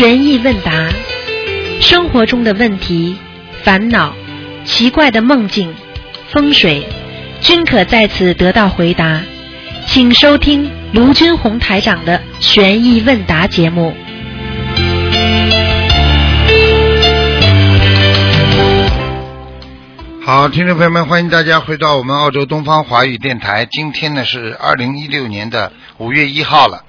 悬疑问答，生活中的问题、烦恼、奇怪的梦境、风水，均可在此得到回答。请收听卢军红台长的悬疑问答节目。好，听众朋友们，欢迎大家回到我们澳洲东方华语电台。今天呢是二零一六年的五月一号了，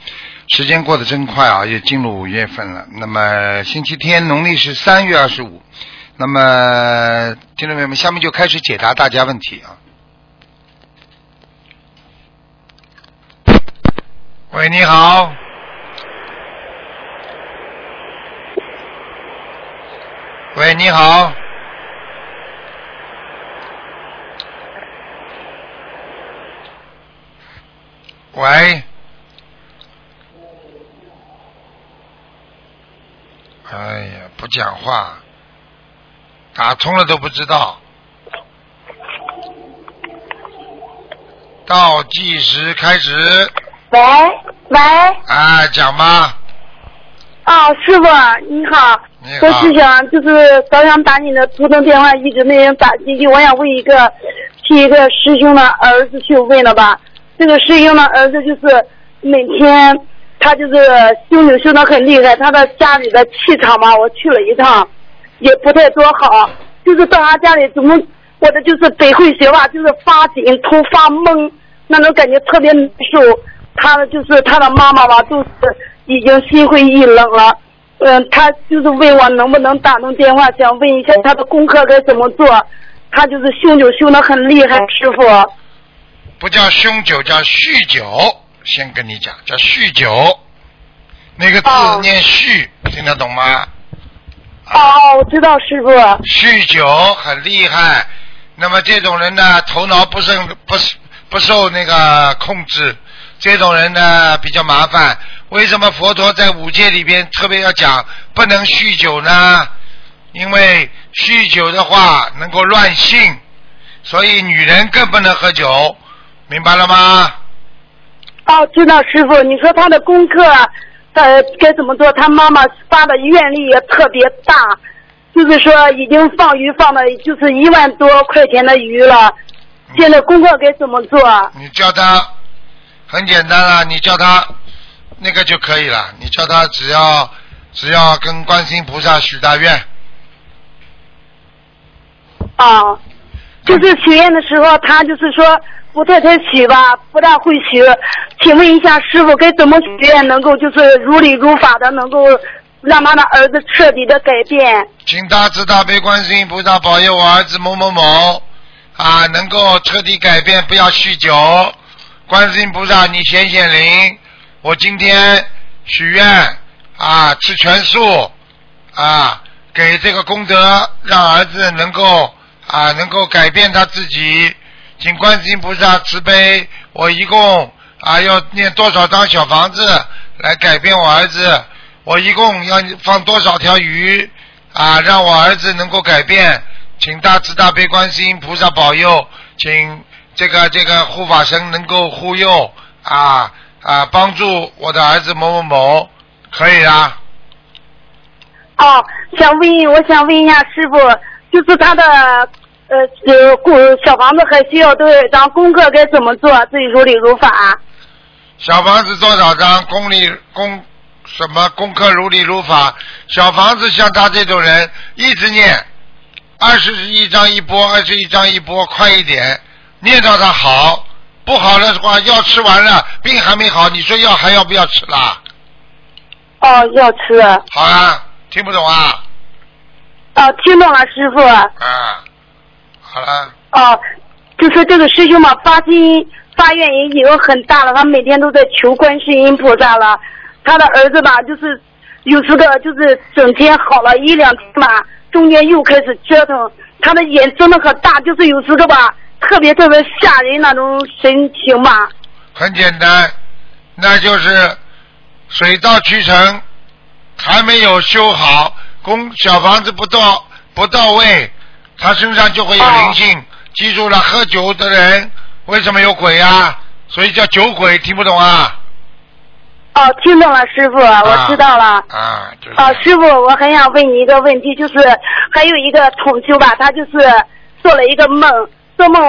时间过得真快啊，又进入五月份了。那么星期天，农历是三月二十五。那么听众朋友们，下面就开始解答大家问题啊。喂，你好。喂，你好。喂。哎呀，不讲话，打通了都不知道。倒计时开始。喂喂，啊，讲吧。哦，师傅你好，你好。我是想就是早想打你的图腾电话，一直没人打进去。我想问一个，替一个师兄的儿子去问了吧。这个师兄的儿子就是每天他就是修行修的很厉害，他的家里的气场嘛，我去了一趟，也不太多好，就是到他家里怎么我的就是北会学吧，就是发紧，头发懵，那种感觉特别难受。他的就是他的妈妈吧，都是已经心灰意冷了。嗯，他就是问我能不能打通电话，想问一下他的功课该怎么做。他就是修酒修的很厉害，师傅。不叫酗酒，叫酗酒。先跟你讲，叫酗酒，那个字哦念酗，听得懂吗？哦，我知道师傅。酗酒很厉害，那么这种人呢，头脑不受不不受那个控制，这种人呢比较麻烦。为什么佛陀在五戒里边特别要讲不能酗酒呢？因为酗酒的话能够乱性，所以女人更不能喝酒，明白了吗？哦，知道师傅。你说他的功课，呃，该怎么做？他妈妈发的愿力也特别大，就是说已经放鱼放了就是一万多块钱的鱼了。现在功课该怎么做？你叫他很简单啊，你叫他那个就可以了。你叫他只要只要跟观世音菩萨许大愿，啊，就是许愿的时候，他就是说不太太许吧，不大会许。请问一下师傅，该怎么许愿能够就是如理如法的，能够让他的儿子彻底的改变？请大慈大悲观世音菩萨保佑我儿子某某某啊，能够彻底改变，不要酗酒。观世音菩萨，你显显灵，我今天许愿啊，吃全素啊，给这个功德，让儿子能够啊，能够改变他自己。请观世音菩萨慈悲，我一共啊要念多少张小房子来改变我儿子？我一共要放多少条鱼啊，让我儿子能够改变？请大慈大悲观世音菩萨保佑，请这个这个护法神能够护佑啊啊，帮助我的儿子某某某，可以啊。哦，想问，我想问一下师傅，就是他的呃呃故小房子还需要多少张？功课该怎么做？自己如理如法？小房子多少张？功力功什么功课如理如法？小房子像他这种人一直念，二十一张一波，二十一张一波，快一点，念到他好。不好的话，药吃完了，病还没好，你说药还要不要吃啦？哦，要吃。好啊，听不懂啊？哦，听懂了，师傅。啊，好了，哦，就是这个师兄嘛，发心发愿也已经很大了，他每天都在求观世音菩萨了。他的儿子吧，就是有时个就是整天好了一两天吧，中间又开始折腾。他的眼真的很大，就是有时个吧，特别特别吓人那种神情嘛。很简单，那就是水到渠成，还没有修好，供小房子不到不到位，他身上就会有灵性。记住了，喝酒的人为什么有鬼啊？所以叫酒鬼，听不懂啊？哦，听懂了，师傅，我知道了。啊，就是。啊，师傅，我很想问你一个问题，就是还有一个同修吧，他就是做了一个梦，做梦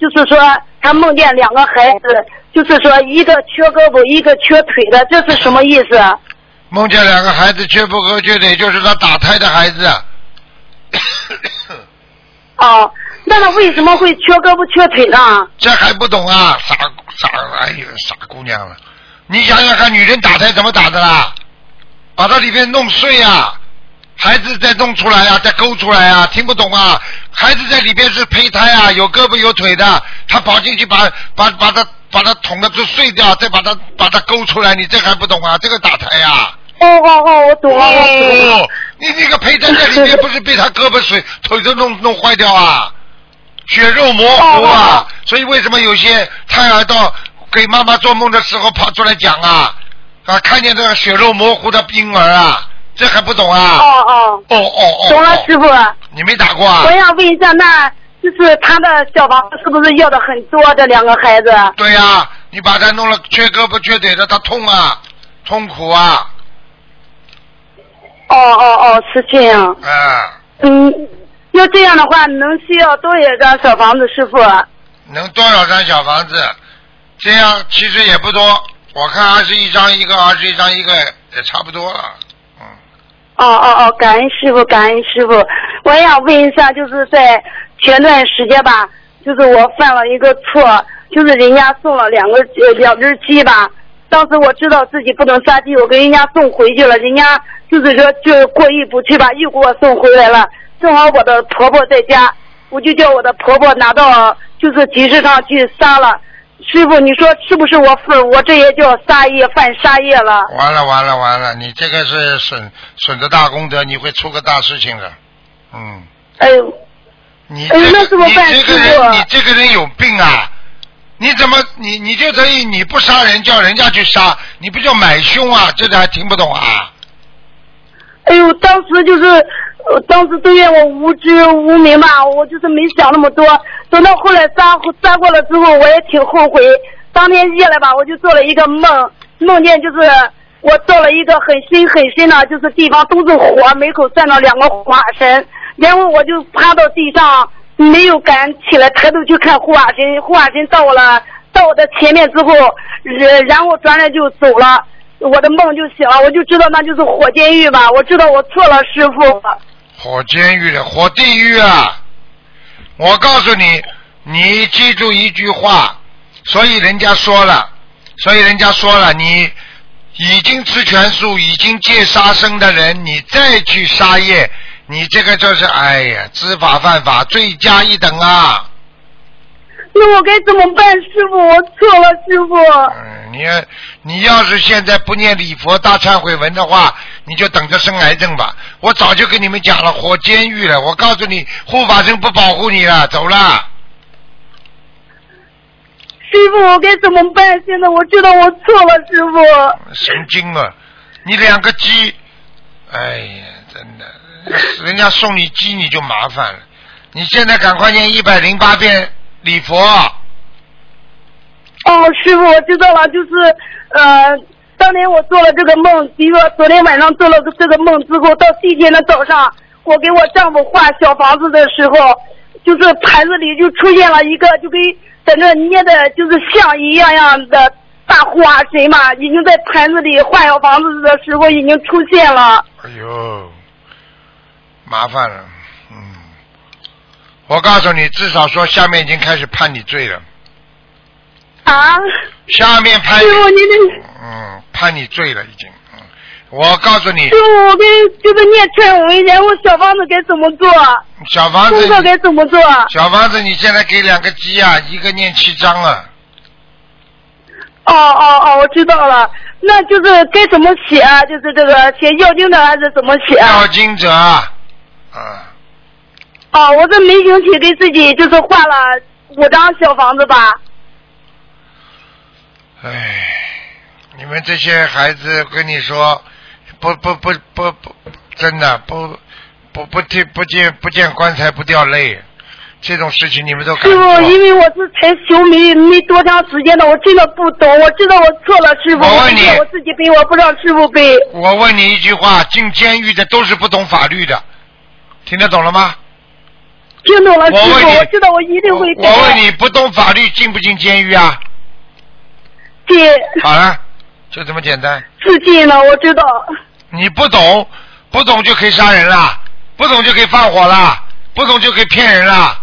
就是说他梦见两个孩子，就是说一个缺胳膊，一个缺腿的，这是什么意思？梦见两个孩子缺胳膊缺腿，就是他打胎的孩子。哦，那他为什么会缺胳膊缺腿呢？这还不懂啊，傻傻，哎呦，傻姑娘了。你想想看，女人打胎怎么打的啦？把它里面弄碎啊，孩子再弄出来啊，再勾出来啊，听不懂啊？孩子在里边是胚胎啊，有胳膊有腿的，他跑进去把把把它把它捅的都碎掉，再把它把它勾出来，你这还不懂啊？这个打胎呀、哦哦哦，我懂了，我懂了。哦，你那个胚胎在里面 不是被他胳膊水腿都弄弄坏掉啊？血肉模糊哦啊！所以为什么有些胎儿到给妈妈做梦的时候跑出来讲啊啊，看见这个血肉模糊的婴儿啊，这还不懂啊？哦哦，哦哦哦！懂了，哦师傅。你没打过啊我？想问一下，那就是他的小房子是不是要的很多？这两个孩子？对呀、你把他弄了缺胳膊缺腿的，他痛啊，痛苦啊，哦哦哦，是这样。啊，嗯，要这样的话，能需要多少张小房子，师傅？能多少张小房子？这样其实也不多，我看二十一张一个，二十一张一个也差不多了。嗯，哦哦哦，感恩师傅，感恩师傅。我也想问一下，就是在前段时间吧，就是我犯了一个错，就是人家送了两个呃两只鸡吧，当时我知道自己不能杀鸡，我给人家送回去了，人家就是说就过意不去吧，又给我送回来了。正好我的婆婆在家，我就叫我的婆婆拿到就是集市上去杀了。师傅，你说是不是我犯我这也叫杀业犯杀业了？完了完了完了，你这个是损损的大功德，你会出个大事情的。嗯，哎呦，你这哎那个你怎么办这个人你这个人有病啊！你怎么你你就等于你不杀人叫人家去杀，你不叫买凶啊？这还听不懂啊？哎呦，当时就是，呃，当时都怨我无知无明吧，我就是没想那么多。等到后来杀杀过了之后，我也挺后悔。当天夜里吧，我就做了一个梦，梦见就是我到了一个很深很深的，就是地方都是火，门口站着两个法神，然后我就趴到地上，没有敢起来抬头去看护法神。护法神到了，到我的前面之后，然然后转脸就走了。我的梦就醒了，我就知道那就是火监狱吧，我知道我错了，师傅。火监狱的，火地狱啊！我告诉你，你记住一句话，所以人家说了，所以人家说了，你已经吃全素、已经戒杀生的人，你再去杀业，你这个就是哎呀，知法犯法，罪加一等啊！那我该怎么办，师傅？我错了，师傅。嗯，你要你要是现在不念礼佛大忏悔文的话，你就等着生癌症吧。我早就跟你们讲了，活监狱了。我告诉你，护法神不保护你了，走了。师傅，我该怎么办？现在我知道我错了，师傅。神经啊！你两个鸡，哎呀，真的，人家送你鸡你就麻烦了。你现在赶快念一百零八遍礼佛。哦，师傅，我知道了，就是呃，当年我做了这个梦，比如说昨天晚上做了这个梦之后，到第一天的早上，我给我丈夫画小房子的时候，就是盘子里就出现了一个就跟在那捏的，就是像一样样的大护法神嘛，已经在盘子里画小房子的时候已经出现了。哎呦，麻烦了，嗯，我告诉你，至少说下面已经开始判你罪了，啊，下面判师傅，你，您这。嗯，判你罪了已经，嗯，我告诉你师，傅，我跟就是念忏文，然后小房子该怎么做？小房子，功课该怎么做？小房子，你现在给两个鸡啊，一个念七章啊，哦哦哦，我知道了。那就是该怎么写啊？就是这个写要经的还是怎么写啊？要经者啊，啊，哦，我这没兴趣给自己就是换了五张小房子吧。哎，你们这些孩子，跟你说，不不不不不，真的不不不见不见不见棺材不掉泪。这种事情你们都敢师傅，因为我是才修没没多长时间的，我真的不懂。我知道我错了，师傅。我问你我自己背，我不让师傅背。我问你一句话：进监狱的都是不懂法律的，听得懂了吗？听懂了，师傅，我我知道我一定会改。我问你，不懂法律进不进监狱啊？进好了，就这么简单。是进了，我知道。你不懂，不懂就可以杀人了，不懂就可以放火了，不懂就可以骗人了，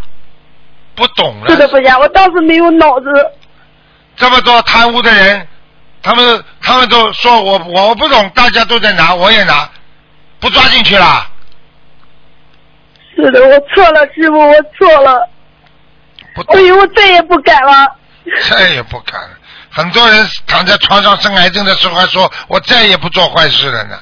不懂了。是的，不行，我当时没有脑子。这么多贪污的人，他们他们都说我我不懂，大家都在拿，我也拿，不抓进去了。是的，我错了，师傅，我错了。不懂我以后再也不敢了。再也不敢了。很多人躺在床上生癌症的时候还说：“我再也不做坏事了呢。”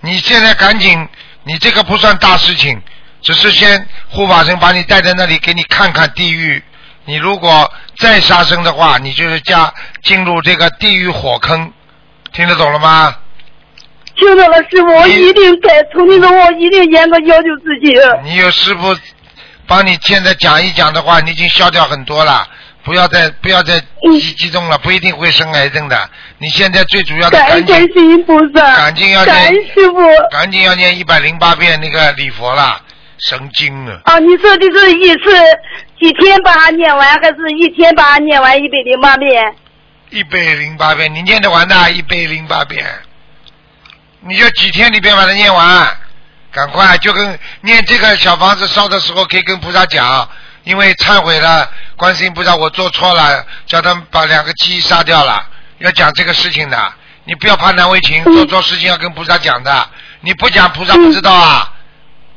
你现在赶紧，你这个不算大事情，只是先护法神把你带在那里，给你看看地狱。你如果再杀生的话，你就是加进入这个地狱火坑，听得懂了吗？听到了，师傅，我一定改。从今之后，我一定严格要求自己。你有师傅帮你现在讲一讲的话，你已经消掉很多了。不要再不要再激激动了，不一定会生癌症的。你现在最主要的感赶紧恩观世音菩萨，赶紧要念师傅。赶紧要念一百零八遍那个礼佛啦，神经啊！啊，你说的是一次几天把它念完，还是一天把它念完一百零八遍？一百零八遍，你念得完的，一百零八遍，你就几天里边把它念完，赶快就跟念这个小房子烧的时候，可以跟菩萨讲，因为忏悔了，观世音菩萨我做错了，叫他们把两个鸡杀掉了，要讲这个事情的，你不要怕难为情，嗯。做错事情要跟菩萨讲的，你不讲菩萨不知道啊。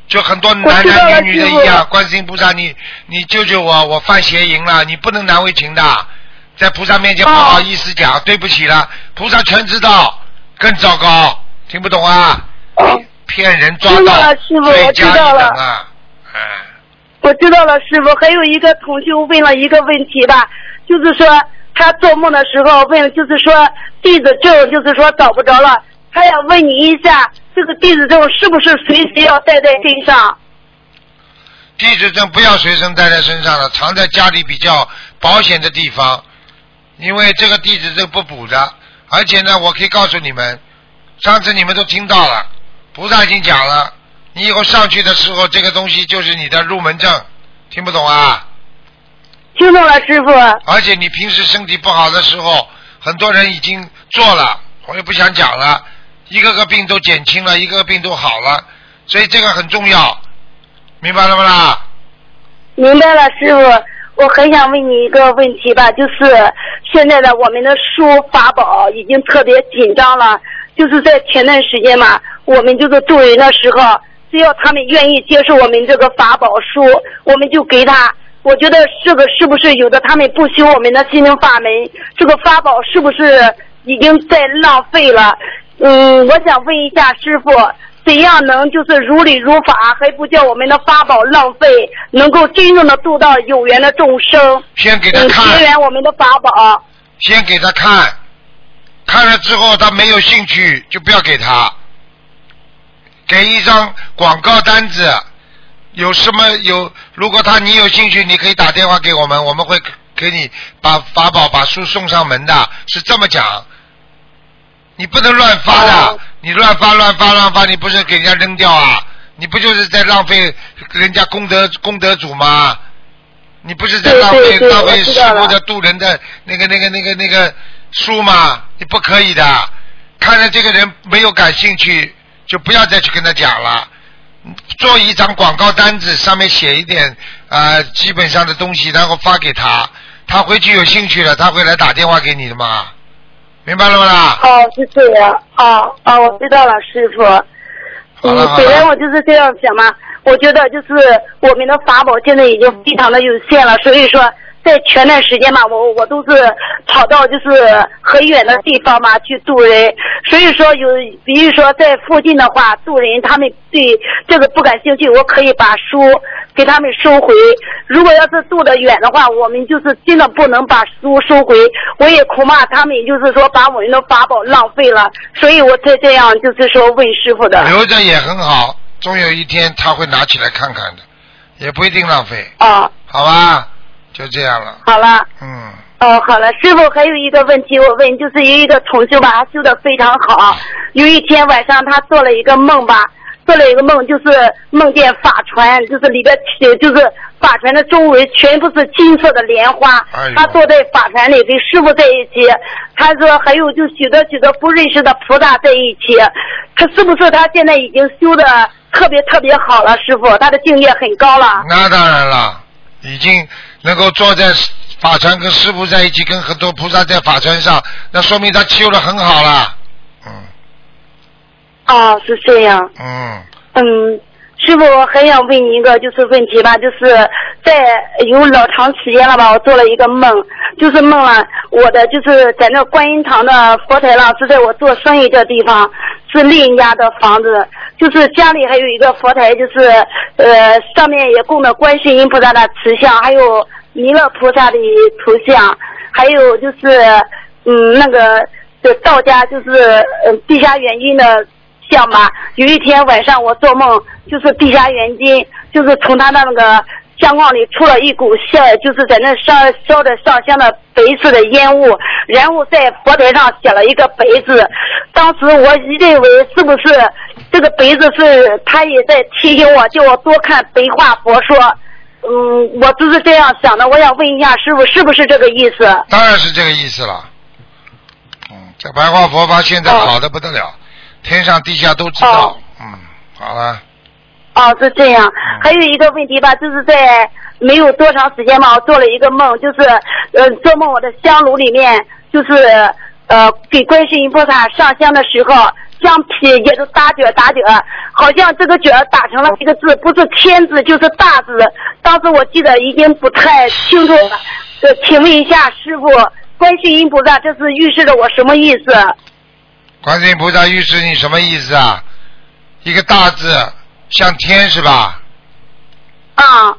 就很多男男女女的一样，观世音菩萨，你你救救我，我犯邪淫了，你不能难为情的，在菩萨面前不好意思讲，对不起了，菩萨全知道，更糟糕，听不懂啊？哦，骗人抓到了师傅我罪加一知道了等啊！哎，我知道了，师傅。还有一个同学问了一个问题吧，就是说他做梦的时候问，就是说弟子证，就是说找不着了，他要问你一下，这个弟子证是不是随时要带在身上？地址证不要随身带在身上了，藏在家里比较保险的地方，因为这个地址证不补的，而且呢，我可以告诉你们，上次你们都听到了，菩萨已经讲了，你以后上去的时候，这个东西就是你的入门证，听不懂啊？听懂了，师傅。而且你平时身体不好的时候，很多人已经做了，我也不想讲了，一个个病都减轻了，一个个病都好了，所以这个很重要，明白了不啦？明白了，师傅。我很想问你一个问题吧，就是现在的我们的书法宝已经特别紧张了，就是在前段时间嘛，我们就是渡人的时候，只要他们愿意接受我们这个法宝书，我们就给他。我觉得这个是不是有的他们不修我们的心灵法门，这个法宝是不是已经在浪费了？嗯，我想问一下师傅，怎样能就是如理如法，还不叫我们的法宝浪费，能够真正的度到有缘的众生，先给他嗯，看结，缘我们的法宝。先给他看，看了之后他没有兴趣就不要给他，给一张广告单子，有什么有？如果他你有兴趣，你可以打电话给我们，我们会给你把法宝把书送上门的，是这么讲。你不能乱发的，哦你乱发乱发乱发，你不是给人家扔掉啊？你不就是在浪费人家功德功德主吗？你不是在浪费浪费师傅的渡人的那个那个那个那个书吗？你不可以的。看着这个人没有感兴趣，就不要再去跟他讲了。做一张广告单子，上面写一点啊、呃基本上的东西，然后发给他，他回去有兴趣了，他会来打电话给你的嘛，明白了吗啦？哦，是这样。哦哦，我知道了，师傅。嗯本来，我就是这样想嘛，我觉得就是我们的法宝现在已经非常的有限了，所以说在前段时间嘛，我我都是跑到就是很远的地方嘛去渡人，所以说有比如说在附近的话渡人，他们对这个不感兴趣，我可以把书给他们收回。如果要是渡得远的话，我们就是真的不能把书收回，我也恐怕他们就是说把我们的法宝浪费了，所以我才这样就是说问师傅的。留着也很好，总有一天他会拿起来看看的。也不一定浪费，啊，好吧？就这样了，好了。嗯，哦，好了，师傅还有一个问题，我问，就是有一个同修吧，他修的非常好。有一天晚上，他做了一个梦吧，做了一个梦，就是梦见法船，就是里边，就是法船的周围全部是金色的莲花哎。他坐在法船里跟师傅在一起。他说还有就许多许多不认识的菩萨在一起。他是不是他现在已经修的特别特别好了？师傅，他的境界很高了。那当然了，已经能够坐在法船跟师傅在一起，跟很多菩萨在法船上，那说明他修的很好了。嗯啊，是这样。嗯，嗯，师傅，我还想问你一个就是问题吧，就是在有老长时间了吧，我做了一个梦，就是梦了我的就是在那观音堂的佛台上，是在我做生意这地方，是另一家的房子，就是家里还有一个佛台，就是呃上面也供的观世音菩萨的慈像，还有弥勒菩萨的图像，还有就是嗯那个的道家就是嗯地下元君的像吧。有一天晚上我做梦，就是地下元君，就是从他的那个相框里出了一股香，就是在那烧烧着上香的白色的烟雾，然后在佛台上写了一个白字。当时我认为是不是这个白字是他也在提醒我，叫我多看白话佛说。嗯，我就是这样想的。我想问一下师傅，是不是这个意思？当然是这个意思了。嗯，这白话佛法现在哦好的不得了，天上地下都知道。嗯，好了，哦，是这样。嗯还有一个问题吧，就是在没有多长时间吧，我做了一个梦，就是呃，做梦我的香炉里面，就是呃，给观世音菩萨上香的时候，香皮也都打卷打卷，好像这个卷打成了一个字，不是天字就是大字。当时我记得已经不太清楚了，呃，请问一下师傅，观世音菩萨这是预示着我什么意思？观世音菩萨预示你什么意思啊？一个大字像天是吧？啊。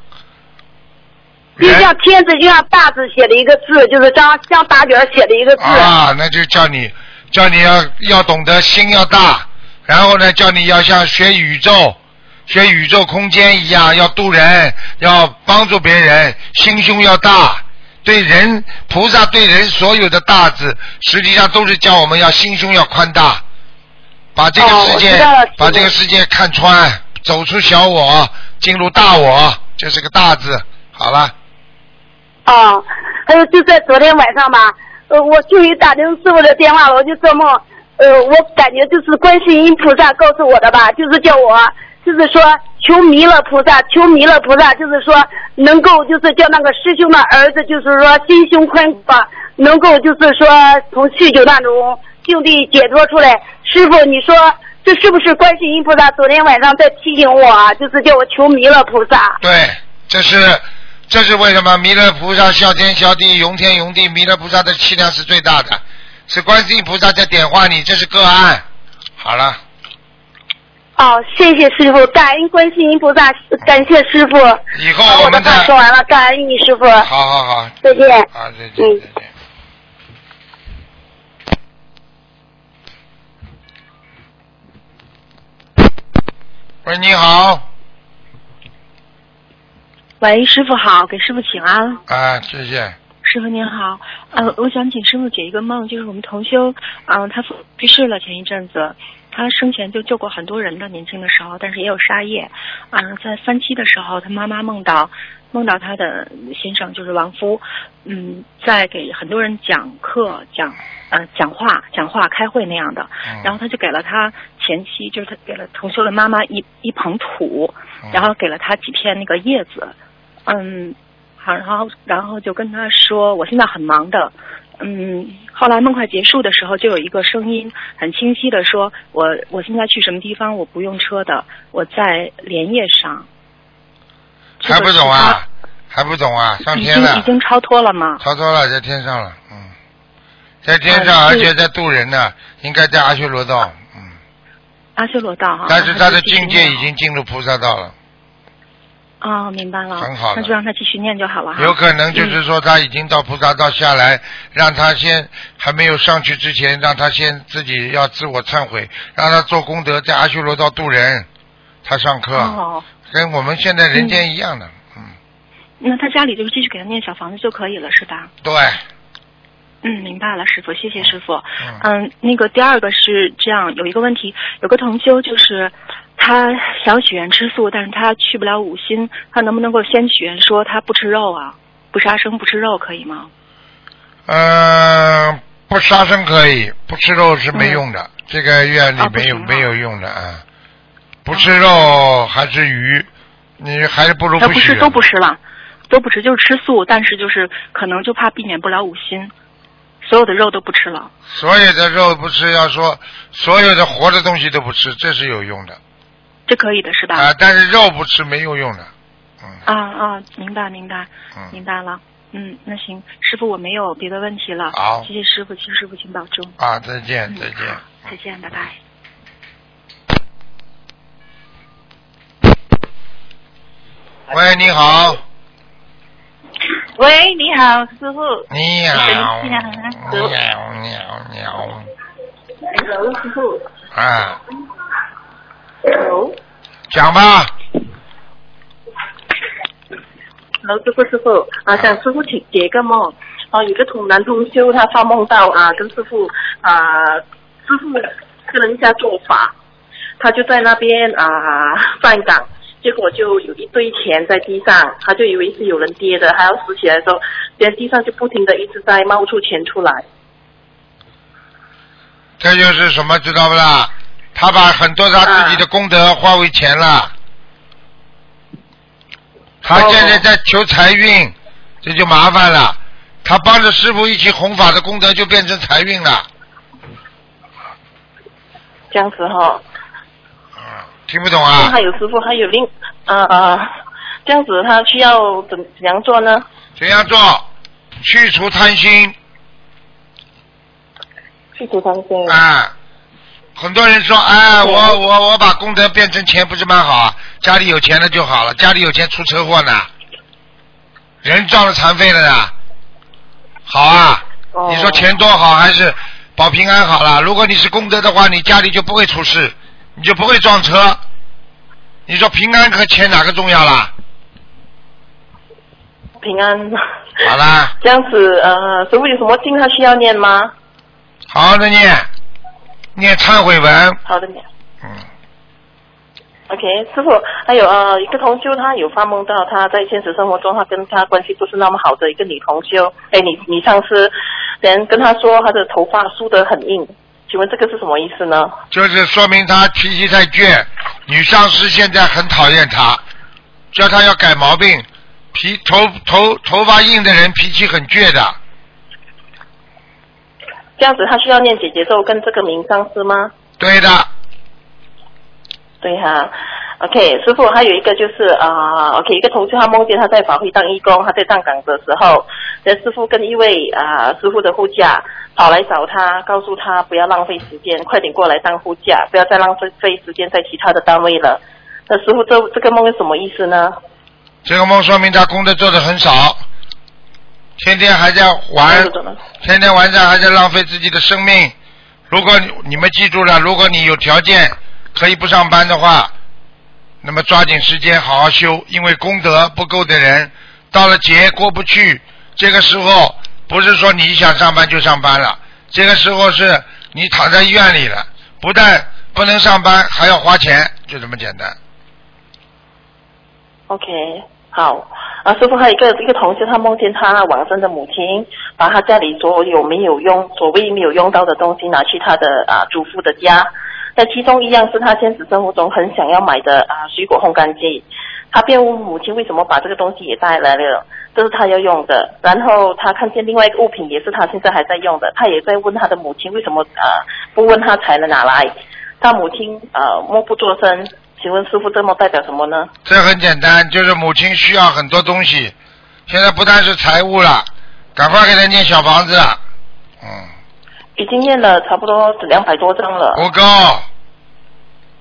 就像天字，就像大字写的一个字，就是张像大卷写的一个字。啊，那就叫你叫你要要懂得心要大，然后呢，叫你要像学宇宙、学宇宙空间一样，要渡人，要帮助别人，心胸要大。对人菩萨对人所有的大字，实际上都是叫我们要心胸要宽大，把这个哦世界、把这个世界看穿，走出小我，进入大我，这是个大字。好了，啊，还有就在昨天晚上吧，呃，我终于打进师傅的电话了，我就做梦，呃，我感觉就是观世音菩萨告诉我的吧，就是叫我，就是说求弥勒菩萨，求弥勒菩萨，就是说能够就是叫那个师兄的儿子，就是说心胸宽广，能够就是说从酗酒那种境地解脱出来。师傅，你说这是不是观世音菩萨昨天晚上在提醒我啊？就是叫我求弥勒菩萨。对，这是这是为什么？弥勒菩萨笑天笑地，容天容地，弥勒菩萨的气量是最大的，是观世音菩萨在点化你，这是个案。好了，哦，谢谢师傅，感恩观世音菩萨，感谢师傅。以后好我们再话说完了，感恩你师傅，好好好，再见。啊，再见，嗯再见。喂，你好，喂，师傅好，给师傅请安。啊，谢谢。师傅您好，呃，我想请师傅解一个梦，就是我们同修，嗯、他去世了，前一阵子，他生前就救过很多人的，年轻的时候，但是也有杀业，嗯、在三期的时候，他妈妈梦到梦到他的先生就是亡夫，嗯，在给很多人讲课、讲呃讲话、讲话、开会那样的，嗯然后他就给了他前妻，就是他给了同修的妈妈一一捧土，嗯然后给了他几片那个叶子，嗯，好，然后然后就跟他说，我现在很忙的，嗯，后来梦快结束的时候，就有一个声音很清晰的说，我我现在去什么地方，我不用车的，我在莲叶上。还不懂啊？还不懂啊？上他？已经天了已，经超脱了吗？超脱了，在天上了，嗯，在天上，而且在渡人呢，应该在阿修罗道，嗯，阿修罗道哈。但是他的境界已经。进入菩萨道了，哦，明白了。很好那就让他继续念就好了哈。有可能就是说他已经到菩萨道下来，让他先还没有上去之前，让他先自己要自我忏悔，让他做功德，在阿修罗道渡人，他上课，哦，跟我们现在人间一样的，嗯，那他家里就是继续给他念小房子就可以了，是吧？对，嗯，明白了，师傅，谢谢师傅。嗯嗯，那个第二个是这样，有一个问题，有个同修就是他想许愿吃素，但是他去不了五心，他能不能够先许愿说他不吃肉啊，不杀生不吃肉可以吗？嗯，不杀生可以，不吃肉是没用的，这个愿里没有没有用的啊，不吃肉还是鱼，你还是不如他不吃。都不吃了，都不吃，就是吃素，但是就是可能就怕避免不了五心，所有的肉都不吃了。所有的肉不吃，要说所有的活的东西都不吃，这是有用的这可以的是吧？啊，但是肉不吃没有用的，嗯啊啊，明白明白嗯，明白了。嗯，那行，师傅我没有别的问题了。好谢谢师傅，请师傅请保重。啊，再见嗯再见。好再见，拜拜。喂，你好，喂，你好，师傅。你好，你好，你好你好，你好，师傅。啊，Hello，讲吧，Hello，师傅，师傅。啊，想师傅请解个梦。哦、有个同男同修，他发梦到啊，跟师傅啊，师傅跟人家做法，他就在那边啊站岗，结果就有一堆钱在地上，他就以为是有人跌的，还要拾起来的时候，在地上就不停的一直在冒出钱出来。这就是什么知道不啦？他把很多他自己的功德化为钱了，他现在在求财运，这就麻烦了。他帮着师傅一起弘法的功德就变成财运了，这样子哈、嗯，听不懂啊那？还有师傅，还有另啊啊，这样子他需要怎怎样做呢？怎样做？去除贪心去除贪心。啊！很多人说，哎，我我我把功德变成钱，不是蛮好啊？家里有钱了就好了，家里有钱出车祸呢，人撞了残废了呢，好啊！哦你说钱多好还是保平安好了？如果你是功德的话，你家里就不会出事，你就不会撞车。你说平安和钱哪个重要啦？平安。好啦，这样子，呃，师傅有什么经他需要念吗？好好的念，念忏悔文，好的，念。嗯，OK，师傅，还有呃，一个同修他有发梦到他在现实生活中他跟他关系不是那么好的一个女同修，哎，你你上司，人跟他说他的头发梳得很硬，请问这个是什么意思呢？就是说明他脾气太倔，女上司现在很讨厌他，叫他要改毛病。皮头头头发硬的人脾气很倔的，这样子他需要念姐姐咒跟这个名上司吗？对的，对哈、OK，师傅还有一个就是啊、o k 一个同学他梦见他在法会当义工，他在站岗的时候，那师傅跟一位啊、师傅的护驾跑来找他，告诉他不要浪费时间，快点过来当护驾，不要再浪费费时间在其他的单位了。那师傅这这个梦是什么意思呢？这个梦说明他工作做的很少，天天还在玩，天天晚上还在浪费自己的生命。如果你你们记住了，如果你有条件可以不上班的话，那么抓紧时间好好修，因为功德不够的人，到了节过不去，这个时候不是说你想上班就上班了，这个时候是你躺在医院里了，不但不能上班，还要花钱，就这么简单。OK，好啊，师傅还有一个一个同事，他梦见他往生的母亲把他家里所有没有用、所谓没有用到的东西拿去他的啊祖父的家，在其中一样是他现实生活中很想要买的啊水果烘干机，他便问母亲为什么把这个东西也带来了，这是他要用的。然后他看见另外一个物品也是他现在还在用的，他也在问他的母亲为什么啊不问他才能拿来，他母亲啊默不作声。请问师傅，这么代表什么呢？这很简单，就是母亲需要很多东西，现在不但是财务了，赶快给他念小房子，嗯，已经念了差不多两百多张了，不够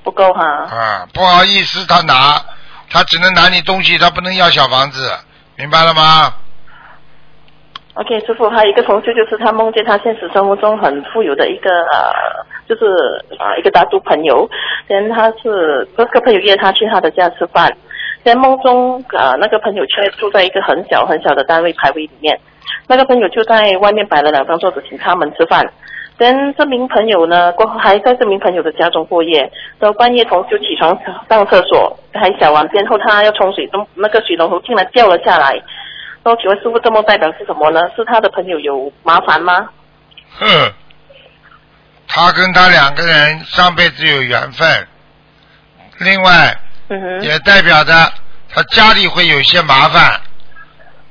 不够哈。啊，不好意思，他拿，他只能拿你东西，他不能要小房子，明白了吗？OK，师傅，还有一个同事就是他梦见他现实生活中很富有的一个呃，就是啊、呃、一个大叔朋友，然他是这个朋友约他去他的家吃饭，在梦中呃那个朋友却住在一个很小很小的单位排位里面，那个朋友就在外面摆了两张桌子请他们吃饭。跟这名朋友呢，过后还在这名朋友的家中过夜，到半夜同修起床上厕所，还小完便后，他要冲水中，那个水龙头竟然掉了下来。那请问师傅，这么代表是什么呢？是他的朋友有麻烦吗？哼，他跟他两个人上辈子有缘分，另外也代表着他家里会有些麻烦。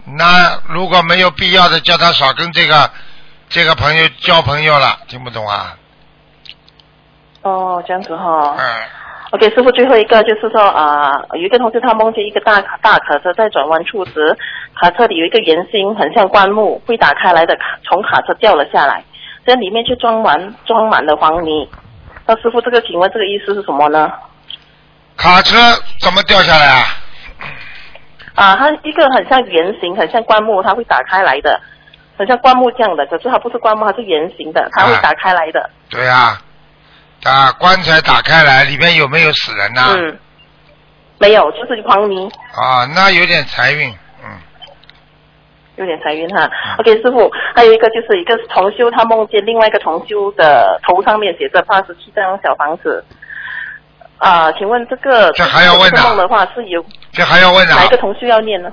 那如果没有必要的，叫他少跟这个这个朋友交朋友了，听不懂啊？哦，这样子哈、嗯，OK，师傅，最后一个就是说啊、有一个同事他梦见一个大卡大卡车在转弯处时，卡车里有一个圆心，很像棺木，会打开来的卡从卡车掉了下来，在里面却装满装满了黄泥。那师傅，这个请问这个意思是什么呢？卡车怎么掉下来啊？啊，它一个很像圆形，很像棺木，它会打开来的，很像棺木这样的，可是它不是棺木，它是圆形的，它会啊打开来的。对啊、啊，棺材打开来，里面有没有死人呐、嗯，没有，就是黄泥。啊，那有点财运，嗯，有点财运哈。OK，师傅，还有一个就是一个同修，他梦见另外一个同修的头上面写着八十七张小房子。啊、请问这个这还要问啊梦的话是有这还要问啊哪一？个同修要念呢？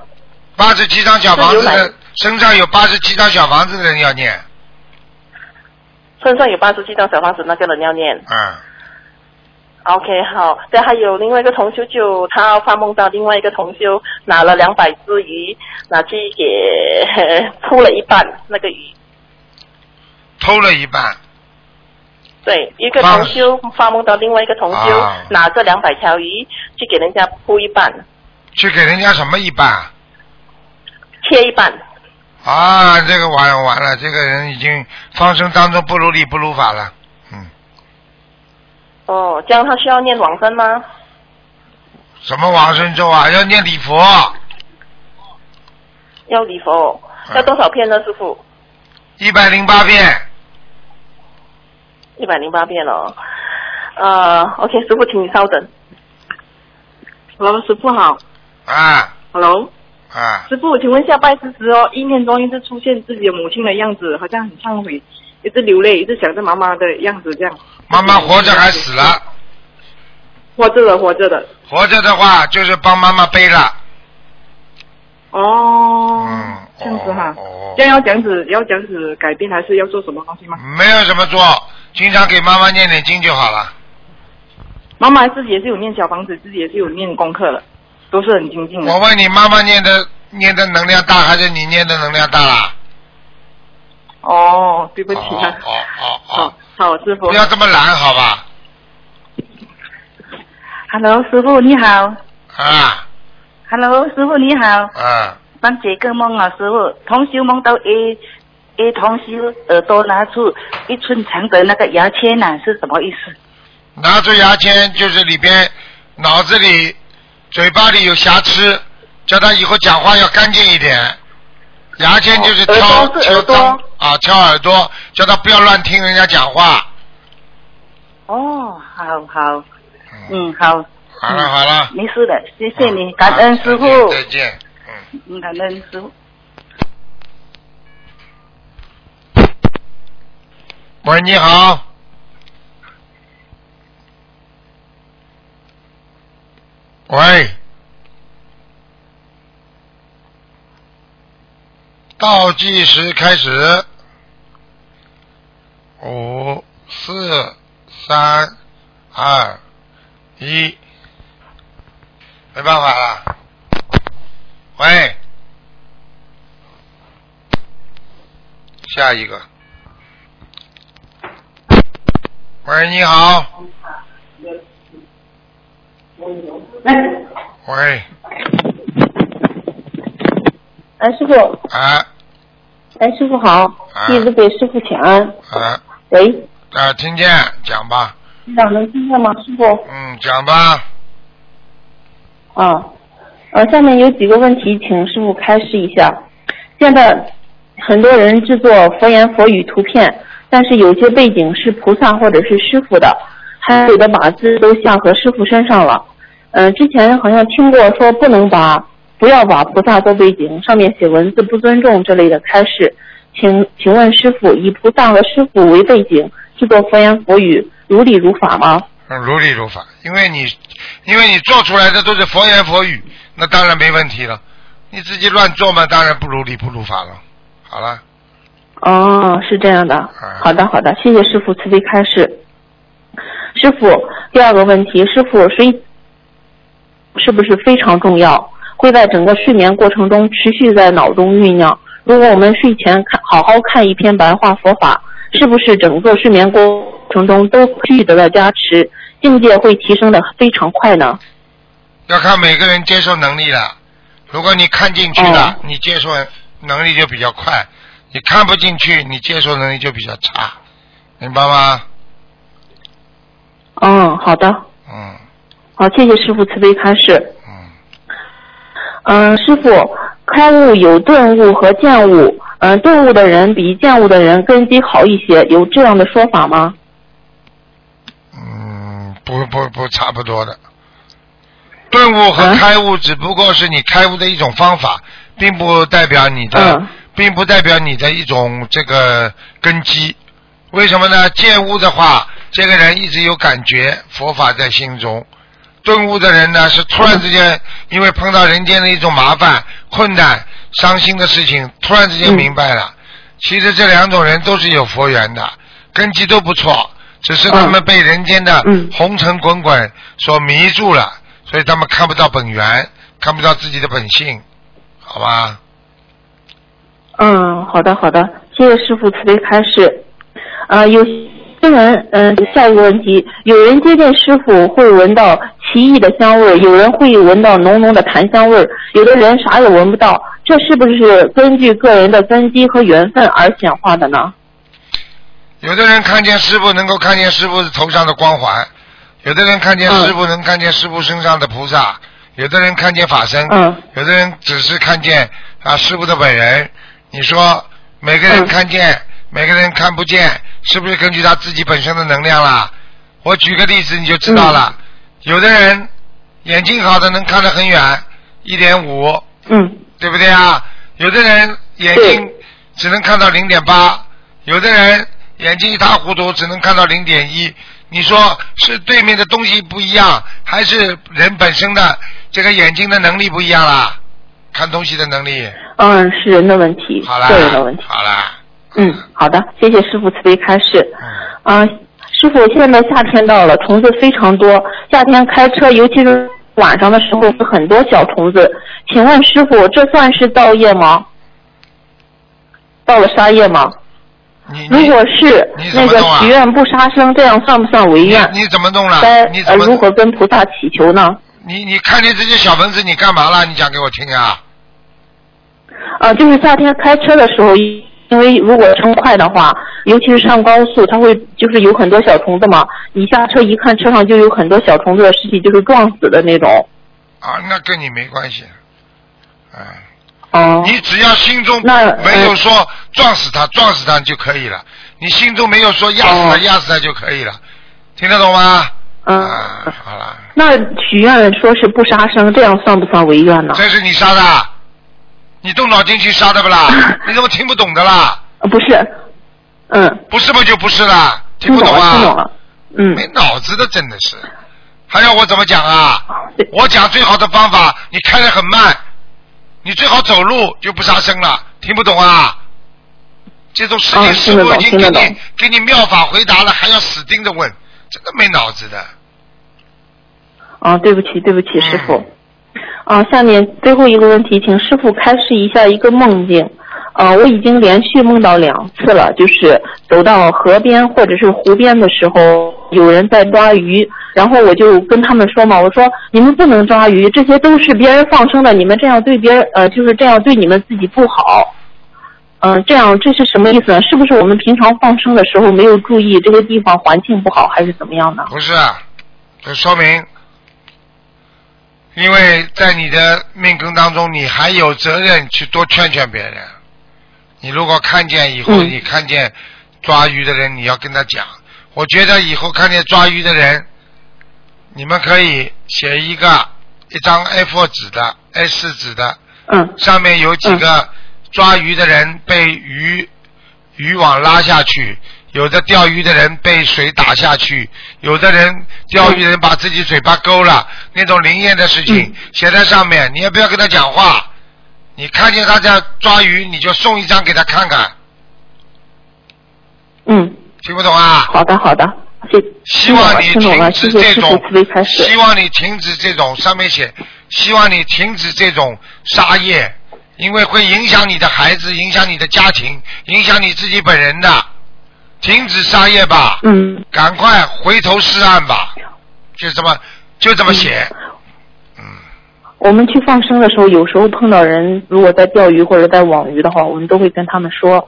八十七张小房子的，身上有八十七张小房子的人要念，身上有八十七张小房子，那个人要念。嗯，OK，好。对还有另外一个同修就他发梦到另外一个同修拿了两百只鱼，拿去给偷了一半那个鱼。偷了一半，对，一个放同修发梦到另外一个同修、啊拿着两百条鱼去给人家铺一半，去给人家什么一半啊？切一半。啊，这个完完了，这个人已经放生当中不如理不如法了，嗯，哦，这样他需要念往生吗？什么往生咒啊？要念礼佛，要礼佛，嗯要多少片呢，师傅？一百零八遍，一百零八遍了。呃，OK，师傅，请你稍等。Hello，师傅好。啊 Hello，啊，师傅，请问一下，拜师时哦，意念中一直出现自己的母亲的样子，好像很忏悔，一直流泪，一直想着妈妈的样子，这样。妈妈活着还死了？活着的，活着的。活着的话就是帮妈妈背了，哦，嗯，这样子哈。哦，这样要这样子，要这样子改变，还是要做什么东西吗？没有什么做，经常给妈妈念点经就好了。妈妈自己也是有念小房子，自己也是有念功课的，都是很精进的。我问你，妈妈念的念的能量大还是你念的能量大啦？哦，对不起啊。哦哦哦好哦，，好，师傅不。要这么懒，好吧？Hello，师傅你好。啊 Hello，师傅你好。啊，帮解个梦啊，师傅。同修梦到 A A 同修耳朵拿出一寸长的那个牙签呐、是什么意思？拿出牙签就是里边脑子里、嘴巴里有瑕疵，叫他以后讲话要干净一点。牙签就是哦挑挑脏啊，挑耳朵，叫他不要乱听人家讲话。哦，好好，嗯，嗯，好，好了好了，没事的，谢谢你，感恩师傅，再见再见。嗯，嗯，感恩师傅。喂，你好。喂。倒计时开始。五、四、三、二、一。没办法了。喂。下一个。喂，你好。喂，哎，师傅，啊哎，师傅好，啊弟子给师傅请安。啊喂，啊，听见，讲吧，师长能听见吗？师傅，嗯，讲吧，啊，呃，下面有几个问题，请师傅开示一下。现在很多人制作佛言佛语图片，但是有些背景是菩萨或者是师傅的，还有的码字都像和师傅身上了。嗯、之前好像听过说不能把不要把菩萨做背景，上面写文字不尊重这类的开示，请请问师傅，以菩萨和师傅为背景制作佛言佛语，如理如法吗？嗯，如理如法，因为你因为你做出来的都是佛言佛语，那当然没问题了。你自己乱做嘛，当然不如理不如法了。好了，哦，是这样的。好的，好的，谢谢师傅慈悲开示。师傅，第二个问题，师傅睡是不是非常重要？会在整个睡眠过程中持续在脑中酝酿。如果我们睡前看好好看一篇白话佛法，是不是整个睡眠过程中都继续得到加持，境界会提升的非常快呢？要看每个人接受能力了。如果你看进去了，你接受能力就比较快；你看不进去，你接受能力就比较差，明白吗？嗯，好的。嗯。好，谢谢师傅慈悲开示。嗯。嗯师傅，开悟有顿悟和见悟，嗯，顿悟的人比见悟的人根基好一些，有这样的说法吗？嗯，不不不，差不多的。顿悟和开悟只不过是你开悟的一种方法，并不代表你的，并不代表你的一种这个根基。为什么呢？见悟的话，这个人一直有感觉，佛法在心中；顿悟的人呢，是突然之间因为碰到人间的一种麻烦、困难、伤心的事情，突然之间明白了。其实这两种人都是有佛缘的，根基都不错，只是他们被人间的红尘滚滚所迷住了。所以他们看不到本源，看不到自己的本性，好吧？嗯，好的好的，谢谢师傅慈悲开示。啊，有些人，嗯，下一个问题，有人接近师傅会闻到奇异的香味，有人会闻到浓浓的檀香味，有的人啥也闻不到，这是不是根据个人的根基和缘分而显化的呢？有的人看见师傅能够看见师傅头上的光环。有的人看见师傅能看见师傅身上的菩萨，有的人看见法身，嗯有的人只是看见啊师傅的本人。你说每个人看见，每个人看不见，是不是根据他自己本身的能量啦？我举个例子你就知道了。有的人眼睛好的能看得很远，一点五，嗯，对不对啊？有的人眼睛只能看到零点八，有的人眼睛一塌糊涂，只能看到零点一。你说是对面的东西不一样，还是人本身的这个眼睛的能力不一样啦？看东西的能力。嗯，是人的问题，个人的问题。好啦。嗯，好的，谢谢师傅慈悲开示。嗯。啊，师傅，现在夏天到了，虫子非常多。夏天开车，尤其是晚上的时候，是很多小虫子。请问师傅，这算是造业吗？到了杀业吗？如果是那个许愿不杀生，这样算不算违愿？你怎么弄了？该呃如何跟菩萨祈求呢？你你看见这些小蚊子，你干嘛了？你讲给我听啊！啊，就是夏天开车的时候，因为如果车快的话，尤其是上高速，它会就是有很多小虫子嘛。你下车一看，车上就有很多小虫子的尸体，就是撞死的那种。啊，那跟你没关系，哎。哦。你只要心中没有说撞死他，撞死他就可以了。你心中没有说压死他，压死他就可以了。听得懂吗？嗯。好了。那许愿说是不杀生，这样算不算违愿呢？这是你杀的，你动脑筋去杀的不啦？你怎么听不懂的啦？不是，嗯。不是嘛就不是啦，听不懂啊？听懂了。嗯。没脑子的真的是，还要我怎么讲啊？我讲最好的方法，你开的很慢。你最好走路就不杀生了，听不懂啊？这种事情师傅已经给你给你妙法回答了，还要死盯着问，真的没脑子的。啊，对不起，对不起，师傅。啊，下面最后一个问题，请师傅开示一下一个梦境。呃，我已经连续梦到两次了，就是走到河边或者是湖边的时候，有人在抓鱼，然后我就跟他们说嘛，我说你们不能抓鱼，这些都是别人放生的，你们这样对别人呃，就是这样对你们自己不好。嗯，这样这是什么意思？是不是我们平常放生的时候没有注意这个地方环境不好，还是怎么样呢？不是，这说明，因为在你的命根当中，你还有责任去多劝劝别人。你如果看见以后，你看见抓鱼的人，你要跟他讲。我觉得以后看见抓鱼的人，你们可以写一个一张 A4 纸的 A 4纸的，嗯上面有几个抓鱼的人被鱼渔网拉下去，有的钓鱼的人被水打下去，有的人钓鱼的人把自己嘴巴勾了，那种灵验的事情嗯写在上面，你也不要跟他讲话。你看见他在抓鱼，你就送一张给他看看，嗯，听不懂啊？好的好的，谢希望你停止这种。希望你停止这种上面写，希望你停止这种杀业，因为会影响你的孩子，影响你的家庭，影响你自己本人的。停止杀业吧，嗯，赶快回头是岸吧，就这么就这么写。嗯，我们去放生的时候，有时候碰到人如果在钓鱼或者在网鱼的话，我们都会跟他们说，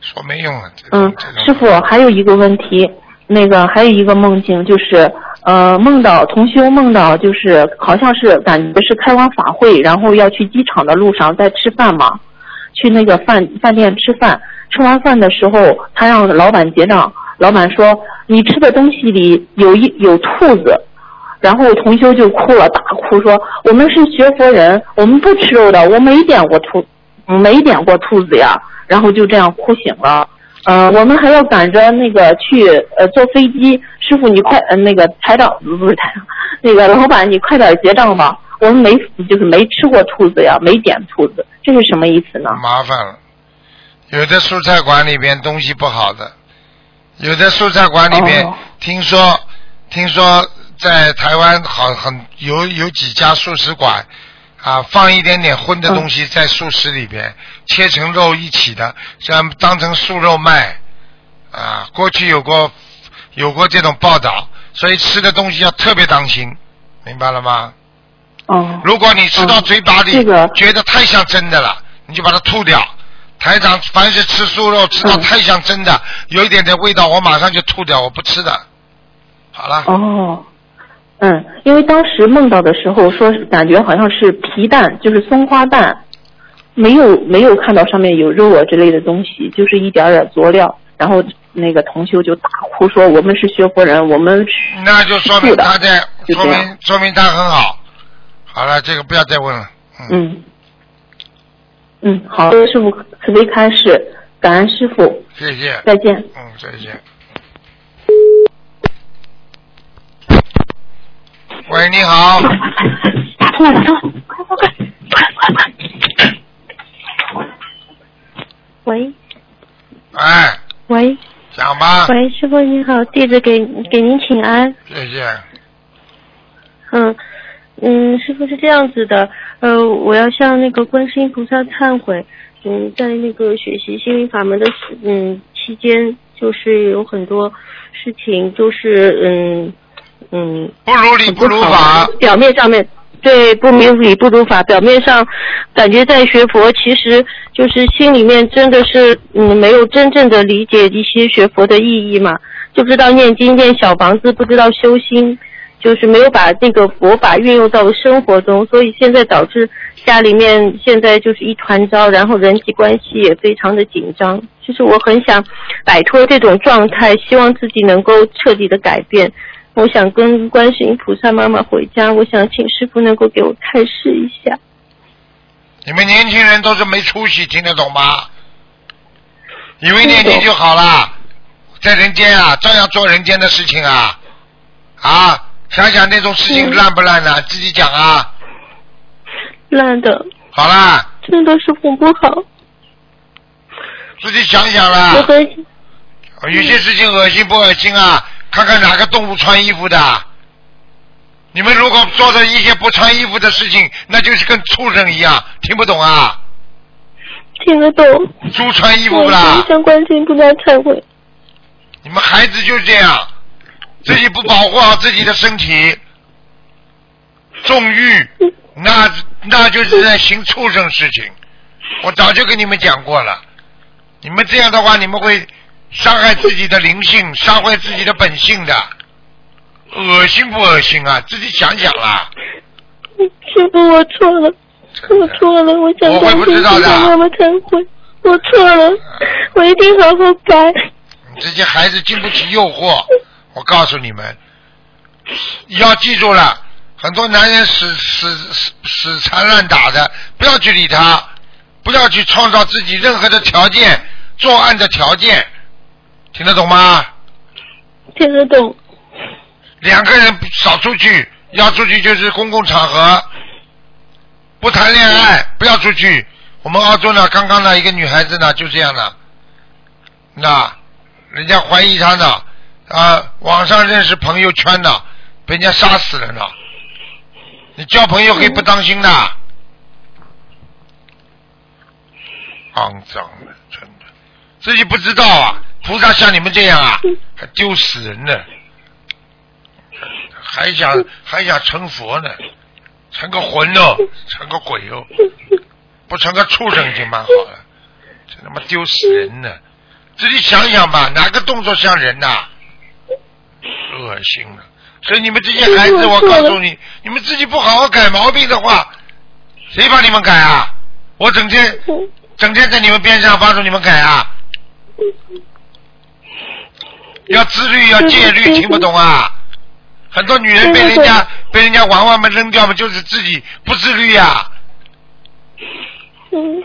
说没用啊。嗯师傅还有一个问题，那个还有一个梦境就是，呃，梦到同修梦到就是好像是感觉是开完法会，然后要去机场的路上在吃饭嘛，去那个饭饭店吃饭，吃完饭的时候，他让老板结账，老板说你吃的东西里有一有兔子。然后同修就哭了，大哭说：“我们是学佛人，我们不吃肉的，我没点过兔，没点过兔子呀。”然后就这样哭醒了。呃，我们还要赶着那个去呃坐飞机，师傅你快呃那个台长不是台长，那个老板你快点结账吧，我们没就是没吃过兔子呀，没点兔子，这是什么意思呢？麻烦了。有的蔬菜馆里边东西不好的，有的蔬菜馆里边、哦听说听说在台湾好很有有几家素食馆啊，放一点点荤的东西在素食里边，切成肉一起的，像当成素肉卖啊。过去有过有过这种报道，所以吃的东西要特别当心，明白了吗？哦，如果你吃到嘴巴里、这个觉得太像真的了，你就把它吐掉。台长，凡是吃素肉吃到嗯太像真的，有一点点味道，我马上就吐掉，我不吃的。好了，哦，嗯，因为当时梦到的时候，说感觉好像是皮蛋，就是松花蛋，没有没有看到上面有肉啊之类的东西，就是一点点佐料。然后那个同修就大哭说：“我们是学佛人，我们是那就说明他在，说明说明他很好。好了，这个不要再问了。嗯，嗯嗯好，师傅慈悲开示，感恩师傅，谢谢。再见。嗯，再见。喂，你好，打通了，打通了，快快快，快快快！喂哎，喂讲吧，喂，师傅你好，弟子给给您请安。谢谢。嗯嗯，师傅是这样子的，呃，我要向那个观世音菩萨忏悔。嗯，在那个学习心灵法门的嗯期间，就是有很多事情，就是嗯嗯不如理不如法，表面上面对不明理不如法，表面上感觉在学佛，其实就是心里面真的是嗯没有真正的理解一些学佛的意义嘛，就知道念经念小房子，不知道修心，就是没有把那个佛法运用到生活中，所以现在导致家里面现在就是一团糟，然后人际关系也非常的紧张。就是我很想摆脱这种状态，希望自己能够彻底的改变。我想跟观世音菩萨妈妈回家，我想请师傅能够给我开示一下。你们年轻人都是没出息，听得懂吗？以为念经就好了，在人间啊，照样做人间的事情啊，啊，想想那种事情嗯烂不烂呢？自己讲啊，烂的，好啦，真的是很不好。自己想想我啦。很有些事情恶心不恶心啊？看看哪个动物穿衣服的。你们如果做的一些不穿衣服的事情，那就是跟畜生一样，听不懂啊？听得懂，猪穿衣服不啦很？向观世音菩萨忏悔。你们孩子就是这样，自己不保护好自己的身体，纵欲，那那就是在行畜生事情。我早就跟你们讲过了，你们这样的话，你们会伤害自己的灵性，伤害自己的本性的，恶心不恶心啊？自己想想啦。师傅，我错了，我错了，我想我会不知道的菩萨妈妈忏悔，我错了，我一定好好改。这些孩子经不起诱惑，我告诉你们，要记住了，很多男人死死死死缠烂打的，不要去理他，不要去创造自己任何的条件，作案的条件，听得懂吗？听得懂。两个人少出去，要出去就是公共场合，不谈恋爱，不要出去。我们澳洲呢，刚刚呢一个女孩子呢就这样的，那人家怀疑她呢，啊，网上认识朋友圈的，被人家杀死了呢。你交朋友可以不当心的，肮脏的，真的，自己不知道啊，菩萨像你们这样啊，还丢死人呢。还想还想成佛呢，成个魂哦，成个鬼哦，不成个畜生就蛮好了，这他妈丢死人呢！自己想想吧，哪个动作像人呐？恶心了！所以你们这些孩子，我告诉你，你们自己不好好改毛病的话，谁帮你们改啊？我整天整天在你们边上帮助你们改啊！要自律，要戒律，听不懂啊？很多女人被人家被人家玩玩嘛扔掉嘛，就是自己不自律呀。嗯。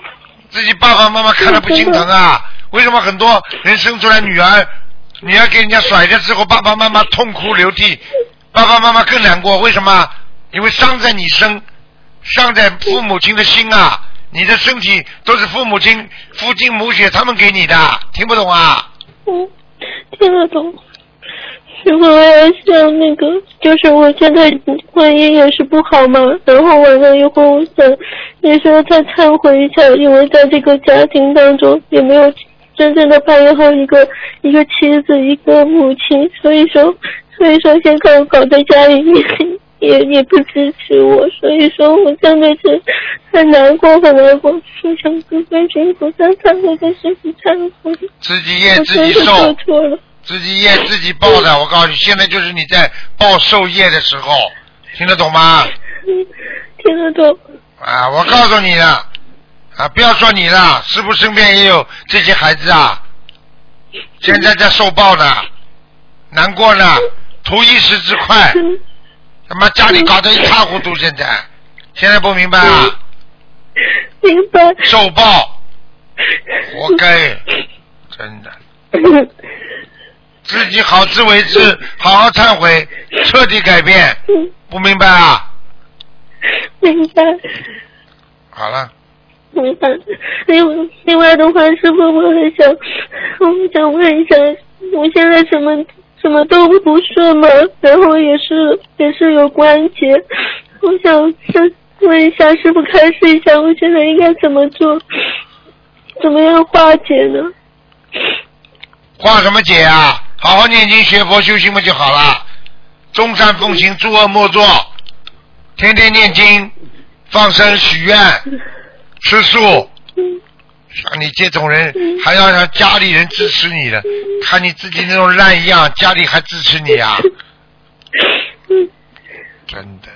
自己爸爸妈妈看了不心疼啊？为什么很多人生出来女儿，你要给人家甩掉之后，爸爸妈妈痛哭流涕，爸爸妈妈更难过？为什么？因为伤在你身，伤在父母亲的心啊！你的身体都是父母亲父精母血他们给你的，听不懂啊？嗯，听得懂。如果我要像那个，就是我现在婚姻也是不好嘛，然后完了以后，我想也是要再忏悔一下，因为在这个家庭当中也没有真正的扮演好一个一个妻子，一个母亲，所以说，所以说现在搞在家里面也也不支持我，所以说我真的是很难过，很难过，我想跟观世音菩萨忏悔，跟师父忏悔，自己业自己受，做错了。自己业自己报的，我告诉你，现在就是你在报受业的时候，听得懂吗？听得懂。啊，我告诉你了，啊，不要说你了，师傅身边也有这些孩子啊，现在在受报呢，难过呢，图一时之快，他妈家里搞得一塌糊涂，现在，现在不明白啊？明白。受报，活该，真的。自己好自为之，好好忏悔，彻底改变，不明白啊？明白。好了。明白。另外，另外的话，师傅，我很想，我想问一下，我现在什么什么都不顺嘛，然后也是也是有关节，我想问一下师傅，开示一下，我现在应该怎么做，怎么样化解呢？化什么解啊？好好念经学佛修行嘛就好了，众善奉行，诸恶莫作，天天念经，放生许愿，吃素。像你这种人，还要让家里人支持你的，看你自己那种烂样，家里还支持你啊？真的。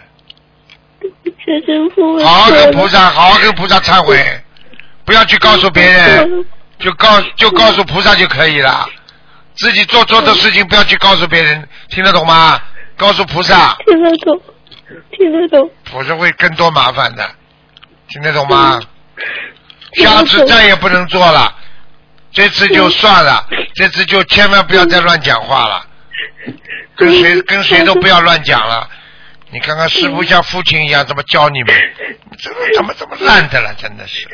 好好跟菩萨，好好跟菩萨忏悔，不要去告诉别人，就告就告诉菩萨就可以了。自己做错的事情不要去告诉别人，听得懂吗？告诉菩萨。听得懂，听得懂。否则会更多麻烦的，听得懂吗？下次再也不能做了，这次就算了，这次就千万不要再乱讲话了，跟谁跟谁都不要乱讲了。你看看师傅像父亲一样这么教你们，怎么怎么怎么烂的了，真的是，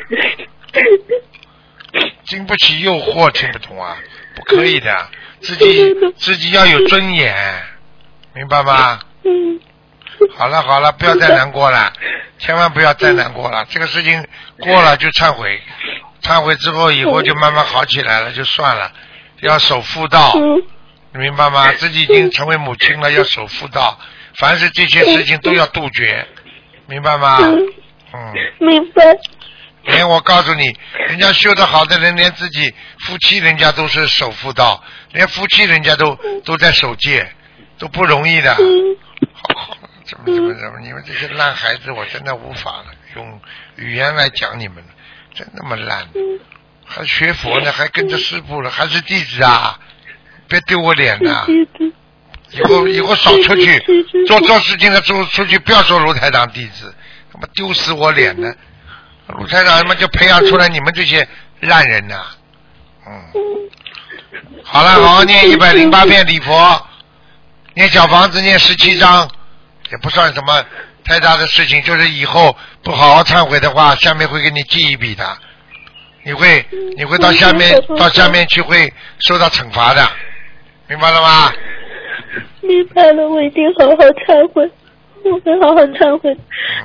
经不起诱惑，听不懂啊。不可以的，自己自己要有尊严，明白吗？嗯。好了好了，不要再难过了，千万不要再难过了。这个事情过了就忏悔，忏悔之后以后就慢慢好起来了，就算了。要守妇道，你明白吗？自己已经成为母亲了，要守妇道，凡是这些事情都要杜绝，明白吗？嗯。明白。连我告诉你，人家修得好的人，连自己夫妻人家都是守妇道，连夫妻人家都都在守戒，都不容易的。好好，怎么怎么怎么，你们这些烂孩子，我真的无法了，用语言来讲你们了，真那么烂，还学佛呢，还跟着师傅了，还是弟子啊？别丢我脸呐！以后以后少出去，做做事情的时候出去不要说卢台长弟子，他妈丢死我脸呢！卢台长他妈就培养出来你们这些烂人呐、嗯，好了，好好念一百零八遍礼佛，念小房子念十七章，也不算什么太大的事情，就是以后不好好忏悔的话，下面会给你记一笔的，你会你会到下面到下面去会受到惩罚的，明白了吗？明白了，我一定好好忏悔，我会好好忏悔。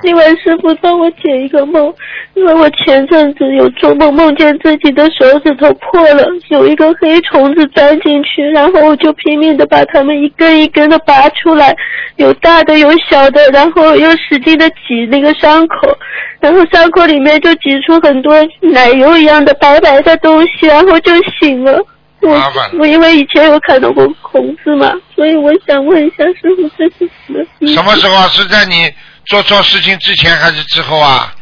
另外，师傅帮我解一个梦，因为我前阵子有做梦，梦见自己的手指头破了，有一个黑虫子钻进去，然后我就拼命的把它们一根一根的拔出来，有大的有小的，然后又使劲的挤那个伤口，然后伤口里面就挤出很多奶油一样的白白的东西，然后就醒了。我麻烦我因为以前有看到过孔子嘛，所以我想问一下师傅，这是什么？什么时候啊？是在你做错事情之前还是之后啊？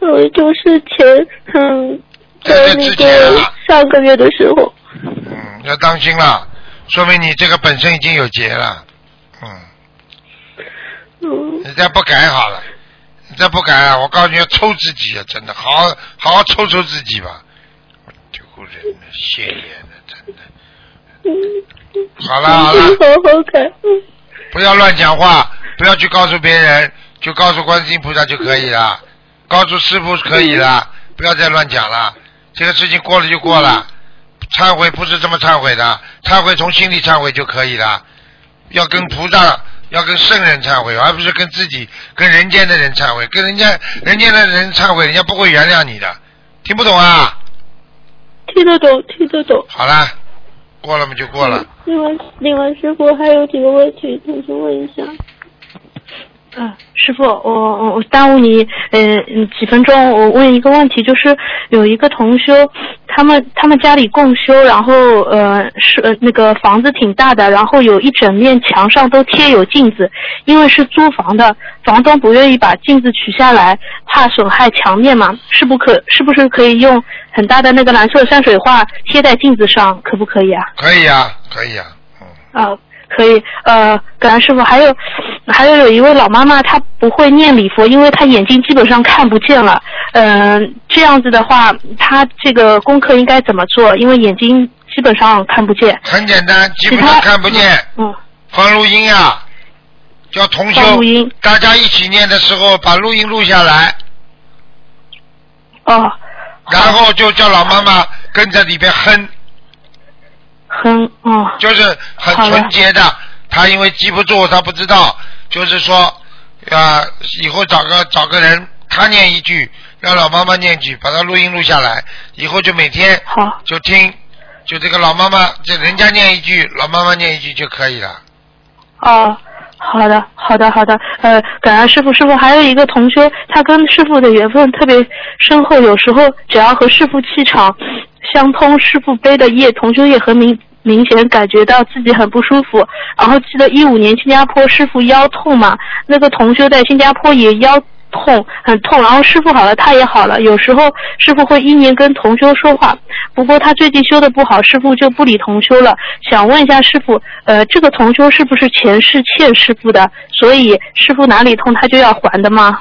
呃，就是前嗯，在这之在那个上个月的时候，嗯，要当心了，说明你这个本身已经有结了。嗯，嗯，你再不改好了，你再不改啊，我告诉你要抽自己啊，真的，好好好好抽抽自己吧。丢人了，谢眼了，真的。嗯，好了好了，好好改，嗯不要乱讲话，不要去告诉别人，就告诉观世音菩萨就可以了，告诉师傅可以了，不要再乱讲了。这个事情过了就过了，忏悔不是这么忏悔的，忏悔从心里忏悔就可以了，要跟菩萨。要跟圣人忏悔，而不是跟自己、跟人间的人忏悔。跟人家、人间的人忏悔，人家不会原谅你的。听不懂啊？听得懂，听得懂。好了，过了嘛就过了。另外，另外师傅还有几个问题，同学问一下。嗯，师傅，我我我耽误你呃嗯几分钟，我问一个问题，就是有一个同修，他们他们家里共修，然后呃是呃那个房子挺大的，然后有一整面墙上都贴有镜子，因为是租房的，房东不愿意把镜子取下来，怕损害墙面嘛，是不可是不是可以用很大的那个蓝色山水画贴在镜子上，可不可以啊？可以啊，可以啊，嗯。啊，可以。呃，感恩师傅，还有还有有一位老妈妈，她不会念礼佛，因为她眼睛基本上看不见了。嗯、这样子的话，她这个功课应该怎么做？因为眼睛基本上看不见。很简单，基本上看不见。嗯，放录音啊，叫同修录音，大家一起念的时候把录音录下来，哦，然后就叫老妈妈跟着里边哼，很哦，就是很纯洁的。他因为记不住，他不知道，就是说啊，以后找个找个人，他念一句，让老妈妈念一句，把它录音录下来，以后就每天好，就听，就这个老妈妈，就人家念一句，老妈妈念一句就可以了。哦。好的，好的，好的。呃，感恩师傅，师傅还有一个同学，他跟师傅的缘分特别深厚，有时候只要和师傅气场相通，师傅背的业，同修也很明明显感觉到自己很不舒服。然后记得一五年新加坡师傅腰痛嘛，那个同修在新加坡也腰痛，很痛，然后师傅好了，他也好了。有时候师傅会一年跟同修说话，不过他最近修的不好，师傅就不理同修了。想问一下师傅，呃，这个同修是不是前世欠师傅的，所以师傅哪里痛他就要还的吗？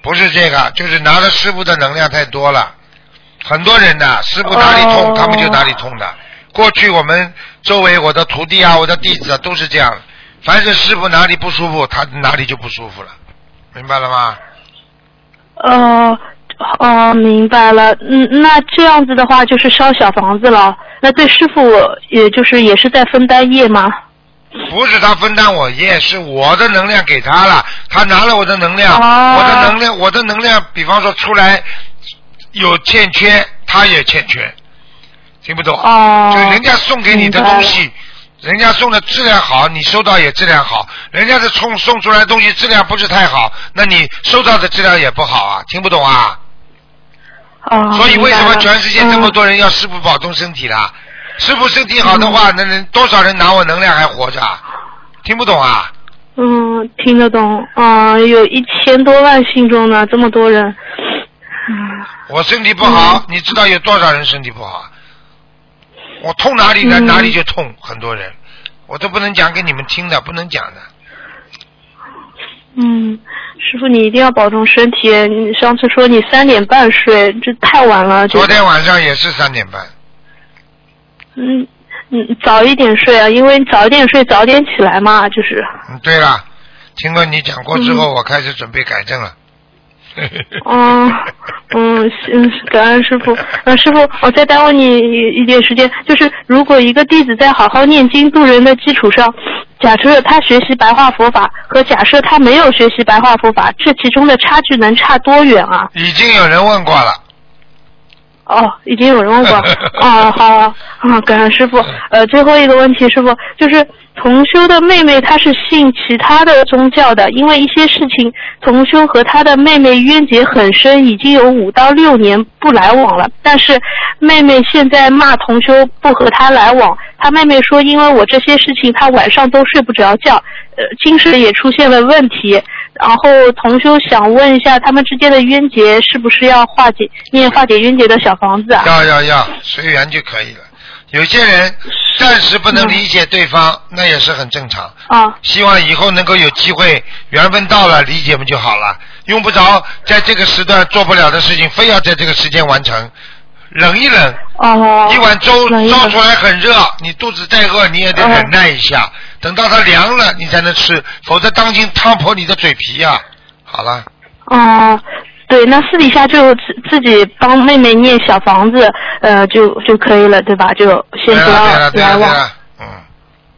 不是这个，就是拿了师傅的能量太多了。很多人呐，师傅哪里痛，哦他们就哪里痛的。过去我们周围我的徒弟啊，我的弟子啊，都是这样。凡是师傅哪里不舒服，他哪里就不舒服了，明白了吗？哦哦，明白了。嗯，那这样子的话就是烧小房子了。那对师傅，也就是也是在分担业吗？不是他分担我业，是我的能量给他了，他拿了我的能量，哦我的能量，我的能量，比方说出来有欠缺，他也欠缺，听不懂？哦，就人家送给你的东西，人家送的质量好，你收到也质量好；人家的送送出来的东西质量不是太好，那你收到的质量也不好啊，听不懂啊？哦，所以为什么全世界这么多人要师傅保重身体啦？师傅身体好的话，那人多少人拿我能量还活着啊？听不懂啊？嗯，听得懂啊、有一千多万信众呢，这么多人。嗯，我身体不好，你知道有多少人身体不好啊？我痛哪里呢？嗯哪里就痛，很多人我都不能讲给你们听的，不能讲的。嗯，师傅你一定要保重身体。你上次说你三点半睡，这太晚了。昨天晚上也是三点半，嗯嗯，早一点睡啊，因为早一点睡早点起来嘛，就是。嗯，对了，听过你讲过之后，嗯我开始准备改正了。嗯嗯，嗯，感恩师傅。呃，师傅，我再耽误你一一点时间，就是如果一个弟子在好好念经度人的基础上，假设他学习白话佛法和假设他没有学习白话佛法，这其中的差距能差多远啊？已经有人问过了，哦，已经有人问过。哦，好，啊，感恩师傅。呃，最后一个问题，师傅就是同修的妹妹，她是信其他的宗教的，因为一些事情，同修和她的妹妹冤结很深，已经有五到六年不来往了。但是妹妹现在骂同修不和她来往，她妹妹说，因为我这些事情，她晚上都睡不着觉，呃，精神也出现了问题。然后同修想问一下，他们之间的冤结是不是要化解念化解冤结的小房子啊？要要要，随缘就可以了。有些人暂时不能理解对方，那也是很正常。啊，希望以后能够有机会，缘分到了理解不就好了？用不着在这个时段做不了的事情，非要在这个时间完成。忍一冷，哦，一碗粥烧出来很热，你肚子再饿你也得忍耐一下，等到它凉了你才能吃，否则当心烫破你的嘴皮呀、好了，哦，对，那私底下就自自己帮妹妹念小房子，呃，就就可以了，对吧？就先不对了对要了对了来往。对了，嗯，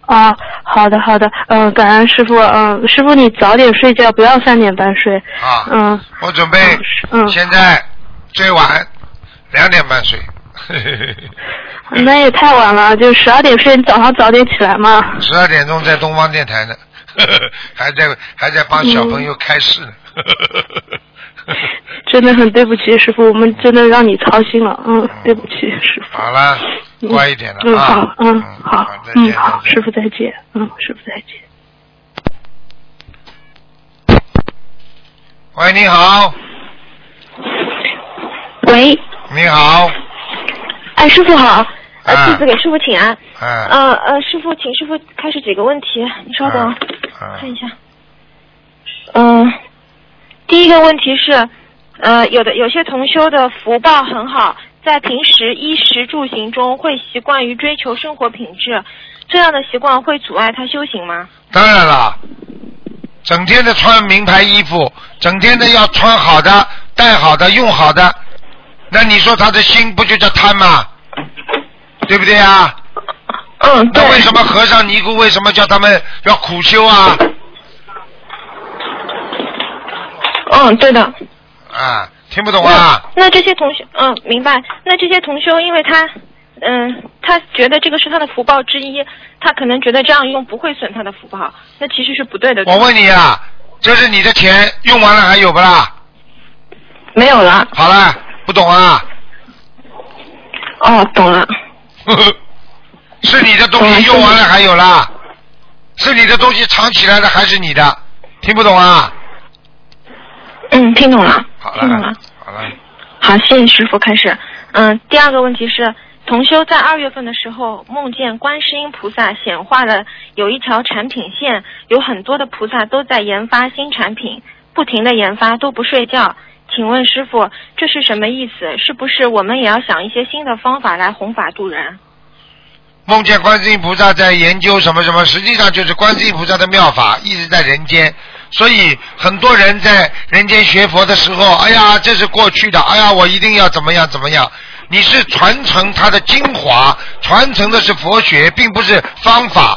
啊，好的好的，嗯、感恩师傅，嗯、师傅你早点睡觉，不要三点半睡。啊，嗯。我准备嗯，现在最晚两点半睡，那也太晚了，就十二点睡，你早上早点起来嘛。十二点钟在东方电台呢，还在还在帮小朋友开市呢。真的很对不起师傅，我们真的让你操心了，嗯，对不起师傅。好了，嗯乖一点了嗯，啊。好，嗯，好嗯，好，师傅再见，嗯，师傅再见。喂，你好，喂，你好，哎，师傅好，呃，啊弟子给师傅请安。哎，呃呃，师傅，请师傅开始几个问题，你稍等，啊看一下。嗯、第一个问题是，呃，有的有些同修的福报很好，在平时衣食住行中会习惯于追求生活品质，这样的习惯会阻碍他修行吗？当然了，整天的穿名牌衣服，整天的要穿好的、戴好的、用好的，那你说他的心不就叫贪吗？对不对啊？嗯，对那。为什么和尚尼姑为什么叫他们要苦修啊？嗯，对的。啊，听不懂啊？那那这些同学，嗯，明白。那这些同修，因为他，嗯，他觉得这个是他的福报之一，他可能觉得这样用不会损他的福报，那其实是不对的。我问你啊，这是你的钱，用完了还有不啦？没有了。好了，不懂啊？哦，懂了。呵 呵是你的东西用完了还有啦？是你的东西藏起来的还是你的？听不懂啊？嗯，听懂了。好听懂了了。，好了，好，谢谢师傅。开始，嗯，第二个问题是，同修在二月份的时候梦见观世音菩萨显化了有一条产品线，有很多的菩萨都在研发新产品，不停的研发都不睡觉。请问师傅，这是什么意思？是不是我们也要想一些新的方法来弘法度人？梦见观世音菩萨在研究什么什么，实际上就是观世音菩萨的妙法一直在人间。所以很多人在人间学佛的时候，哎呀，这是过去的，哎呀，我一定要怎么样怎么样。你是传承它的精华，传承的是佛学，并不是方法。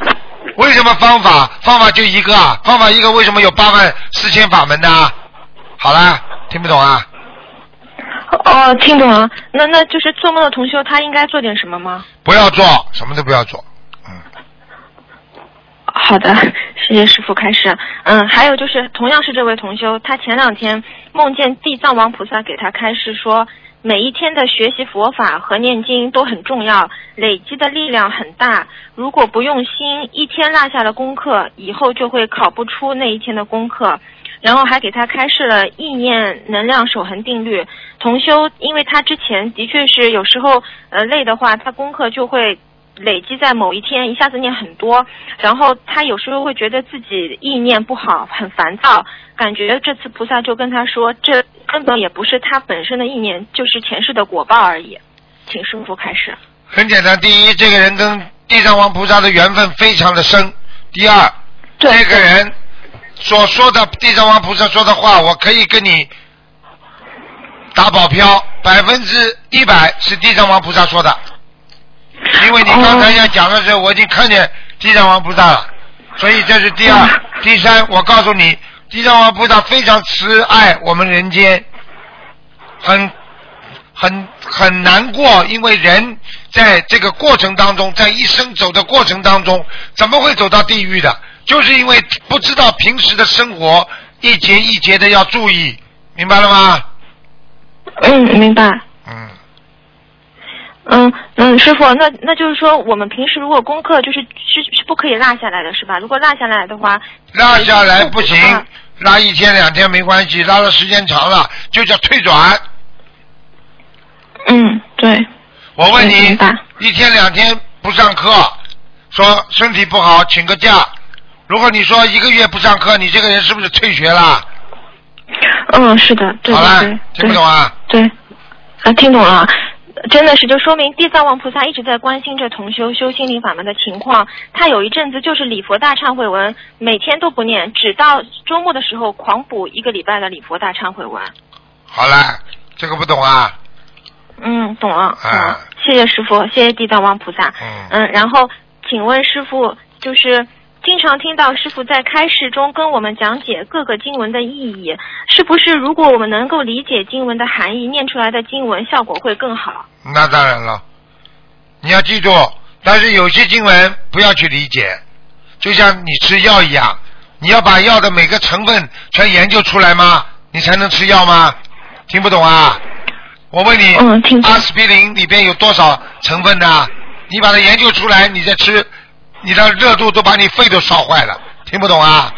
为什么方法？方法就一个啊，方法一个，为什么有八万四千法门呢？好啦，听不懂啊？哦，听懂了。那那就是做梦的同修，他应该做点什么吗？不要做，什么都不要做。嗯好的，谢谢师傅开始。嗯，还有就是，同样是这位同修，他前两天梦见地藏王菩萨给他开示说，每一天的学习佛法和念经都很重要，累积的力量很大。如果不用心，一天落下了功课，以后就会考不出那一天的功课。然后还给他开示了意念能量守恒定律。同修，因为他之前的确是有时候呃累的话，他功课就会累积在某一天，一下子念很多，然后他有时候会觉得自己意念不好，很烦躁，感觉这次菩萨就跟他说，这根本也不是他本身的意念，就是前世的果报而已。请师傅开始。很简单，第一，这个人跟地藏王菩萨的缘分非常的深；第二，这个人所说的地藏王菩萨说的话，我可以跟你打保票，百分之一百是地藏王菩萨说的。因为你刚才要讲的时候，我已经看见地藏王菩萨了，所以这是第二、第三。我告诉你，地藏王菩萨非常慈爱我们人间，很很很难过，因为人在这个过程当中，在一生走的过程当中，怎么会走到地狱的？就是因为不知道平时的生活一节一节的要注意，明白了吗？嗯，明白。嗯。嗯嗯，师傅，那那就是说，我们平时如果功课就是是是不可以落下来的，是吧？如果落下来的话，落下来不行，拉一天两天没关系，拉的时间长了就叫退转。嗯，对。我问你，一天两天不上课，说身体不好请个假。如果你说一个月不上课，你这个人是不是退学了？嗯，是的，对好了对对，听不懂啊？对，啊，听懂了。真的是，就说明地藏王菩萨一直在关心着同修修心灵法门的情况。他有一阵子就是礼佛大忏悔文，每天都不念，只到周末的时候狂补一个礼拜的礼佛大忏悔文。好了，这个不懂啊？嗯，懂了。啊嗯，谢谢师傅，谢谢地藏王菩萨。嗯然后请问师傅，就是经常听到师傅在开示中跟我们讲解各个经文的意义，是不是如果我们能够理解经文的含义，念出来的经文效果会更好？那当然了，你要记住，但是有些经文不要去理解，就像你吃药一样，你要把药的每个成分全研究出来吗？你才能吃药吗？听不懂啊？我问你，嗯阿司匹林里边有多少成分呢？你把它研究出来，你再吃，你的热度都把你肺都烧坏了，听不懂啊？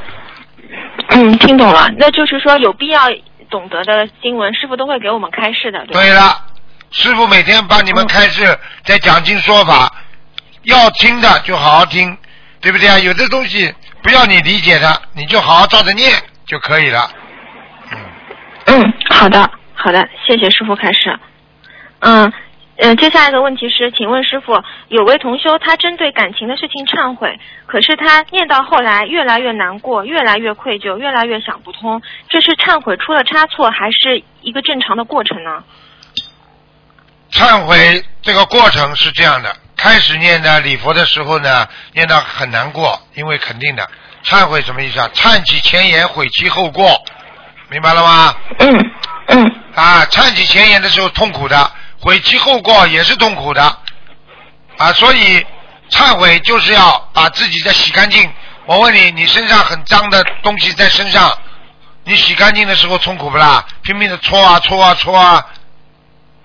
嗯，听懂了。那就是说有必要懂得的经文，师傅都会给我们开示的，对？对了，师傅每天帮你们开示，在讲经说法，要听的就好好听，对不对啊？有的东西不要你理解的，你就好好照着念就可以了。嗯，好的，好的，谢谢师傅开示。嗯，呃，接下来的问题是，请问师傅，有位同修他针对感情的事情忏悔，可是他念到后来越来越难过，越来越愧疚，越来越想不通，这是忏悔出了差错，还是一个正常的过程呢？忏悔这个过程是这样的：开始念的礼佛的时候呢，念到很难过，因为肯定的。忏悔什么意思啊？忏其前言，悔其后过，明白了吗？嗯嗯。啊，忏其前言的时候痛苦的，悔其后过也是痛苦的。啊，所以忏悔就是要把自己再洗干净。我问你，你身上很脏的东西在身上，你洗干净的时候痛苦不啦？拼命的搓啊搓啊搓啊。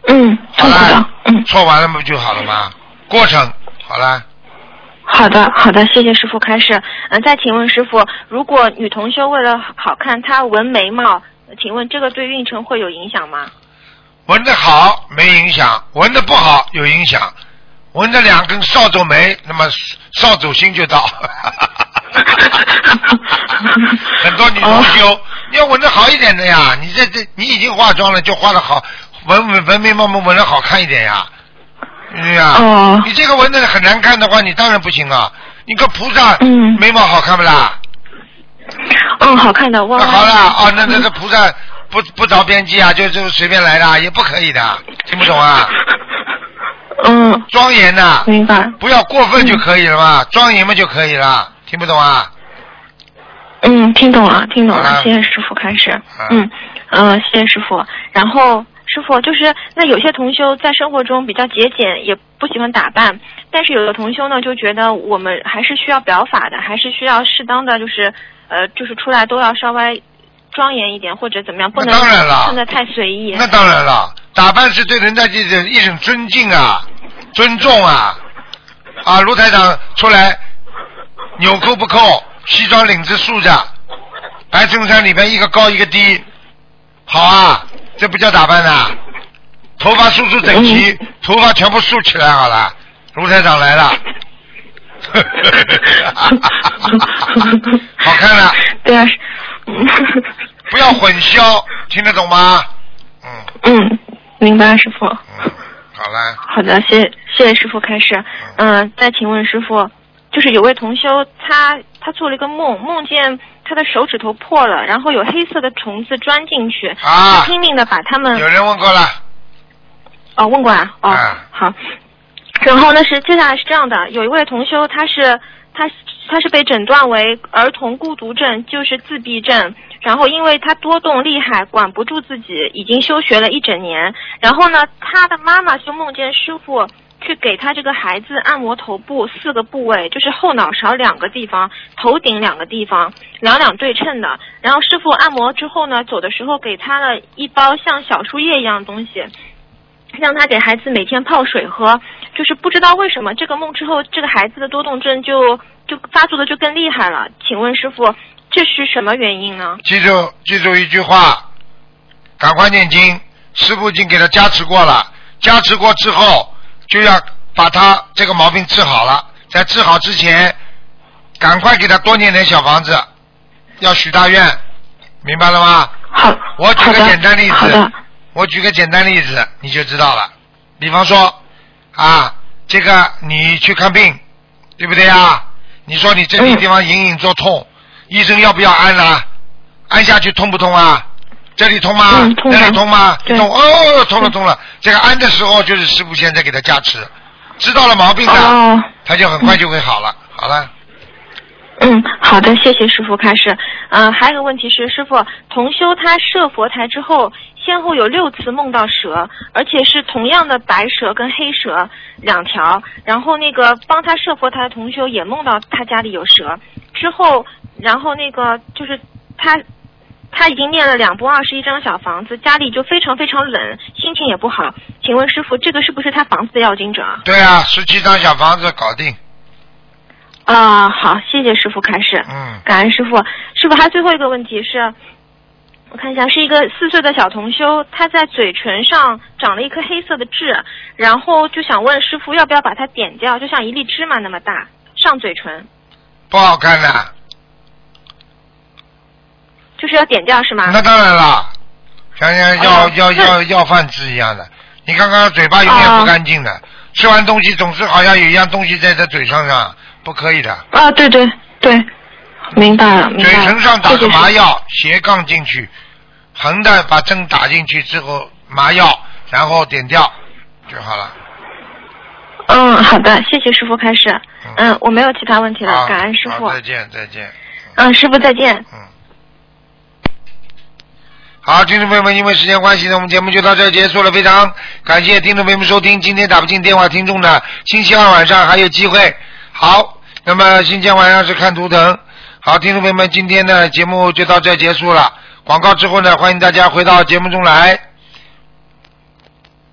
嗯，好了，嗯，搓完了不就好了吗？过程好了。好的，好的，谢谢师傅开始。嗯、再请问师傅，如果女同修为了好看，她纹眉毛，请问这个对运程会有影响吗？纹的好没影响，纹的不好有影响。纹的两根扫帚眉，那么扫帚星就到。很多女同修，你要纹的好一点的呀，你这这你已经化妆了，就化的好，纹纹纹眉毛毛纹的好看一点呀。哎呀、哦你这个纹的很难看的话，你当然不行啊。你个菩萨，眉毛好看不啦？嗯，好看的，弯弯。那好了啊，那那个菩萨不不着边际啊，就就随便来的，也不可以的，听不懂啊？嗯。庄严呐、明白。不要过分就可以了嘛，庄严嘛就可以了，听不懂啊？嗯，听懂了，听懂了，了谢谢师傅开始。嗯嗯、呃谢谢师傅。然后师傅就是那有些同修在生活中比较节俭，也不喜欢打扮，但是有的同修呢就觉得我们还是需要表法的，还是需要适当的就是呃就是出来都要稍微庄严一点或者怎么样，不能当然了穿的太随意。那当然了，打扮是对人家这种一种尊敬啊，尊重啊。啊，卢台长出来，纽扣不扣，西装领子竖着，白衬衫里边一个高一个低，好啊，这不叫打扮呐、头发梳梳整齐，头发全部竖起来好了，卢台长来了。好看了。对啊。不要混淆，听得懂吗？嗯。嗯，明白，师傅。嗯，好嘞。好的，谢谢谢师傅开始。嗯，再请问师傅，就是有位同修，他他做了一个梦，梦见他的手指头破了，然后有黑色的虫子钻进去，啊，拼命的把他们。有人问过了。哦，问过啊。哦，好。然后呢是接下来是这样的，有一位同修，他是他他是被诊断为儿童孤独症，就是自闭症。然后因为他多动厉害，管不住自己，已经休学了一整年。然后呢，他的妈妈就梦见师傅去给他这个孩子按摩头部四个部位，就是后脑勺两个地方，头顶两个地方，两两对称的。然后师傅按摩之后呢，走的时候给他了一包像小树叶一样的东西。让他给孩子每天泡水喝，就是不知道为什么这个梦之后，这个孩子的多动症就就发作的就更厉害了。请问师傅，这是什么原因呢？记住记住一句话，赶快念经，师傅已经给他加持过了，加持过之后就要把他这个毛病治好了。在治好之前，赶快给他多念点小房子，要许大愿，明白了吗？好，我举个简单例子。我举个简单例子，你就知道了。比方说，啊，这个你去看病，对不对啊？你说你这里地方隐隐作痛，医生要不要按呢？按下去痛不痛啊？这里痛吗？那里痛吗？痛哦，痛了痛了。这个按的时候就是师傅现在给他加持，知道了毛病的，他就很快就会好了。好了。嗯，好的，谢谢师傅开始。嗯，还有个问题是，师傅同修他设佛台之后，先后有六次梦到蛇，而且是同样的白蛇跟黑蛇两条。然后那个帮他设佛台的同修也梦到他家里有蛇。之后，然后那个就是他他已经念了两部二十一张小房子，家里就非常非常冷，心情也不好。请问师傅，这个是不是他房子的要经者啊？对啊，十七张小房子搞定。啊，好，谢谢师傅开始。嗯，感恩师傅。师傅，还最后一个问题是，我看一下，是一个四岁的小同修，他在嘴唇上长了一颗黑色的痣，然后就想问师傅要不要把它点掉，就像一粒芝麻那么大，上嘴唇。不好看的。就是要点掉是吗？那当然了，像像要要要要饭吃一样的，你看看嘴巴永远不干净的，吃完东西总是好像有一样东西在他嘴上上。不可以的啊！对对对，明白了，明白了。嘴唇上打个麻药，斜杠进去，横的把针打进去之后，麻药，然后点掉就好了。嗯，好的，谢谢师傅开始。嗯，我没有其他问题了，感恩师傅。再见，再见。嗯，师傅再见。嗯。好，听众朋友们，因为时间关系呢，我们节目就到这结束了。非常感谢听众朋友们收听，今天打不进电话听众的，星期二晚上还有机会。好，那么星期二晚上是看图腾。好，听众朋友们，今天的节目就到这结束了。广告之后呢，欢迎大家回到节目中来。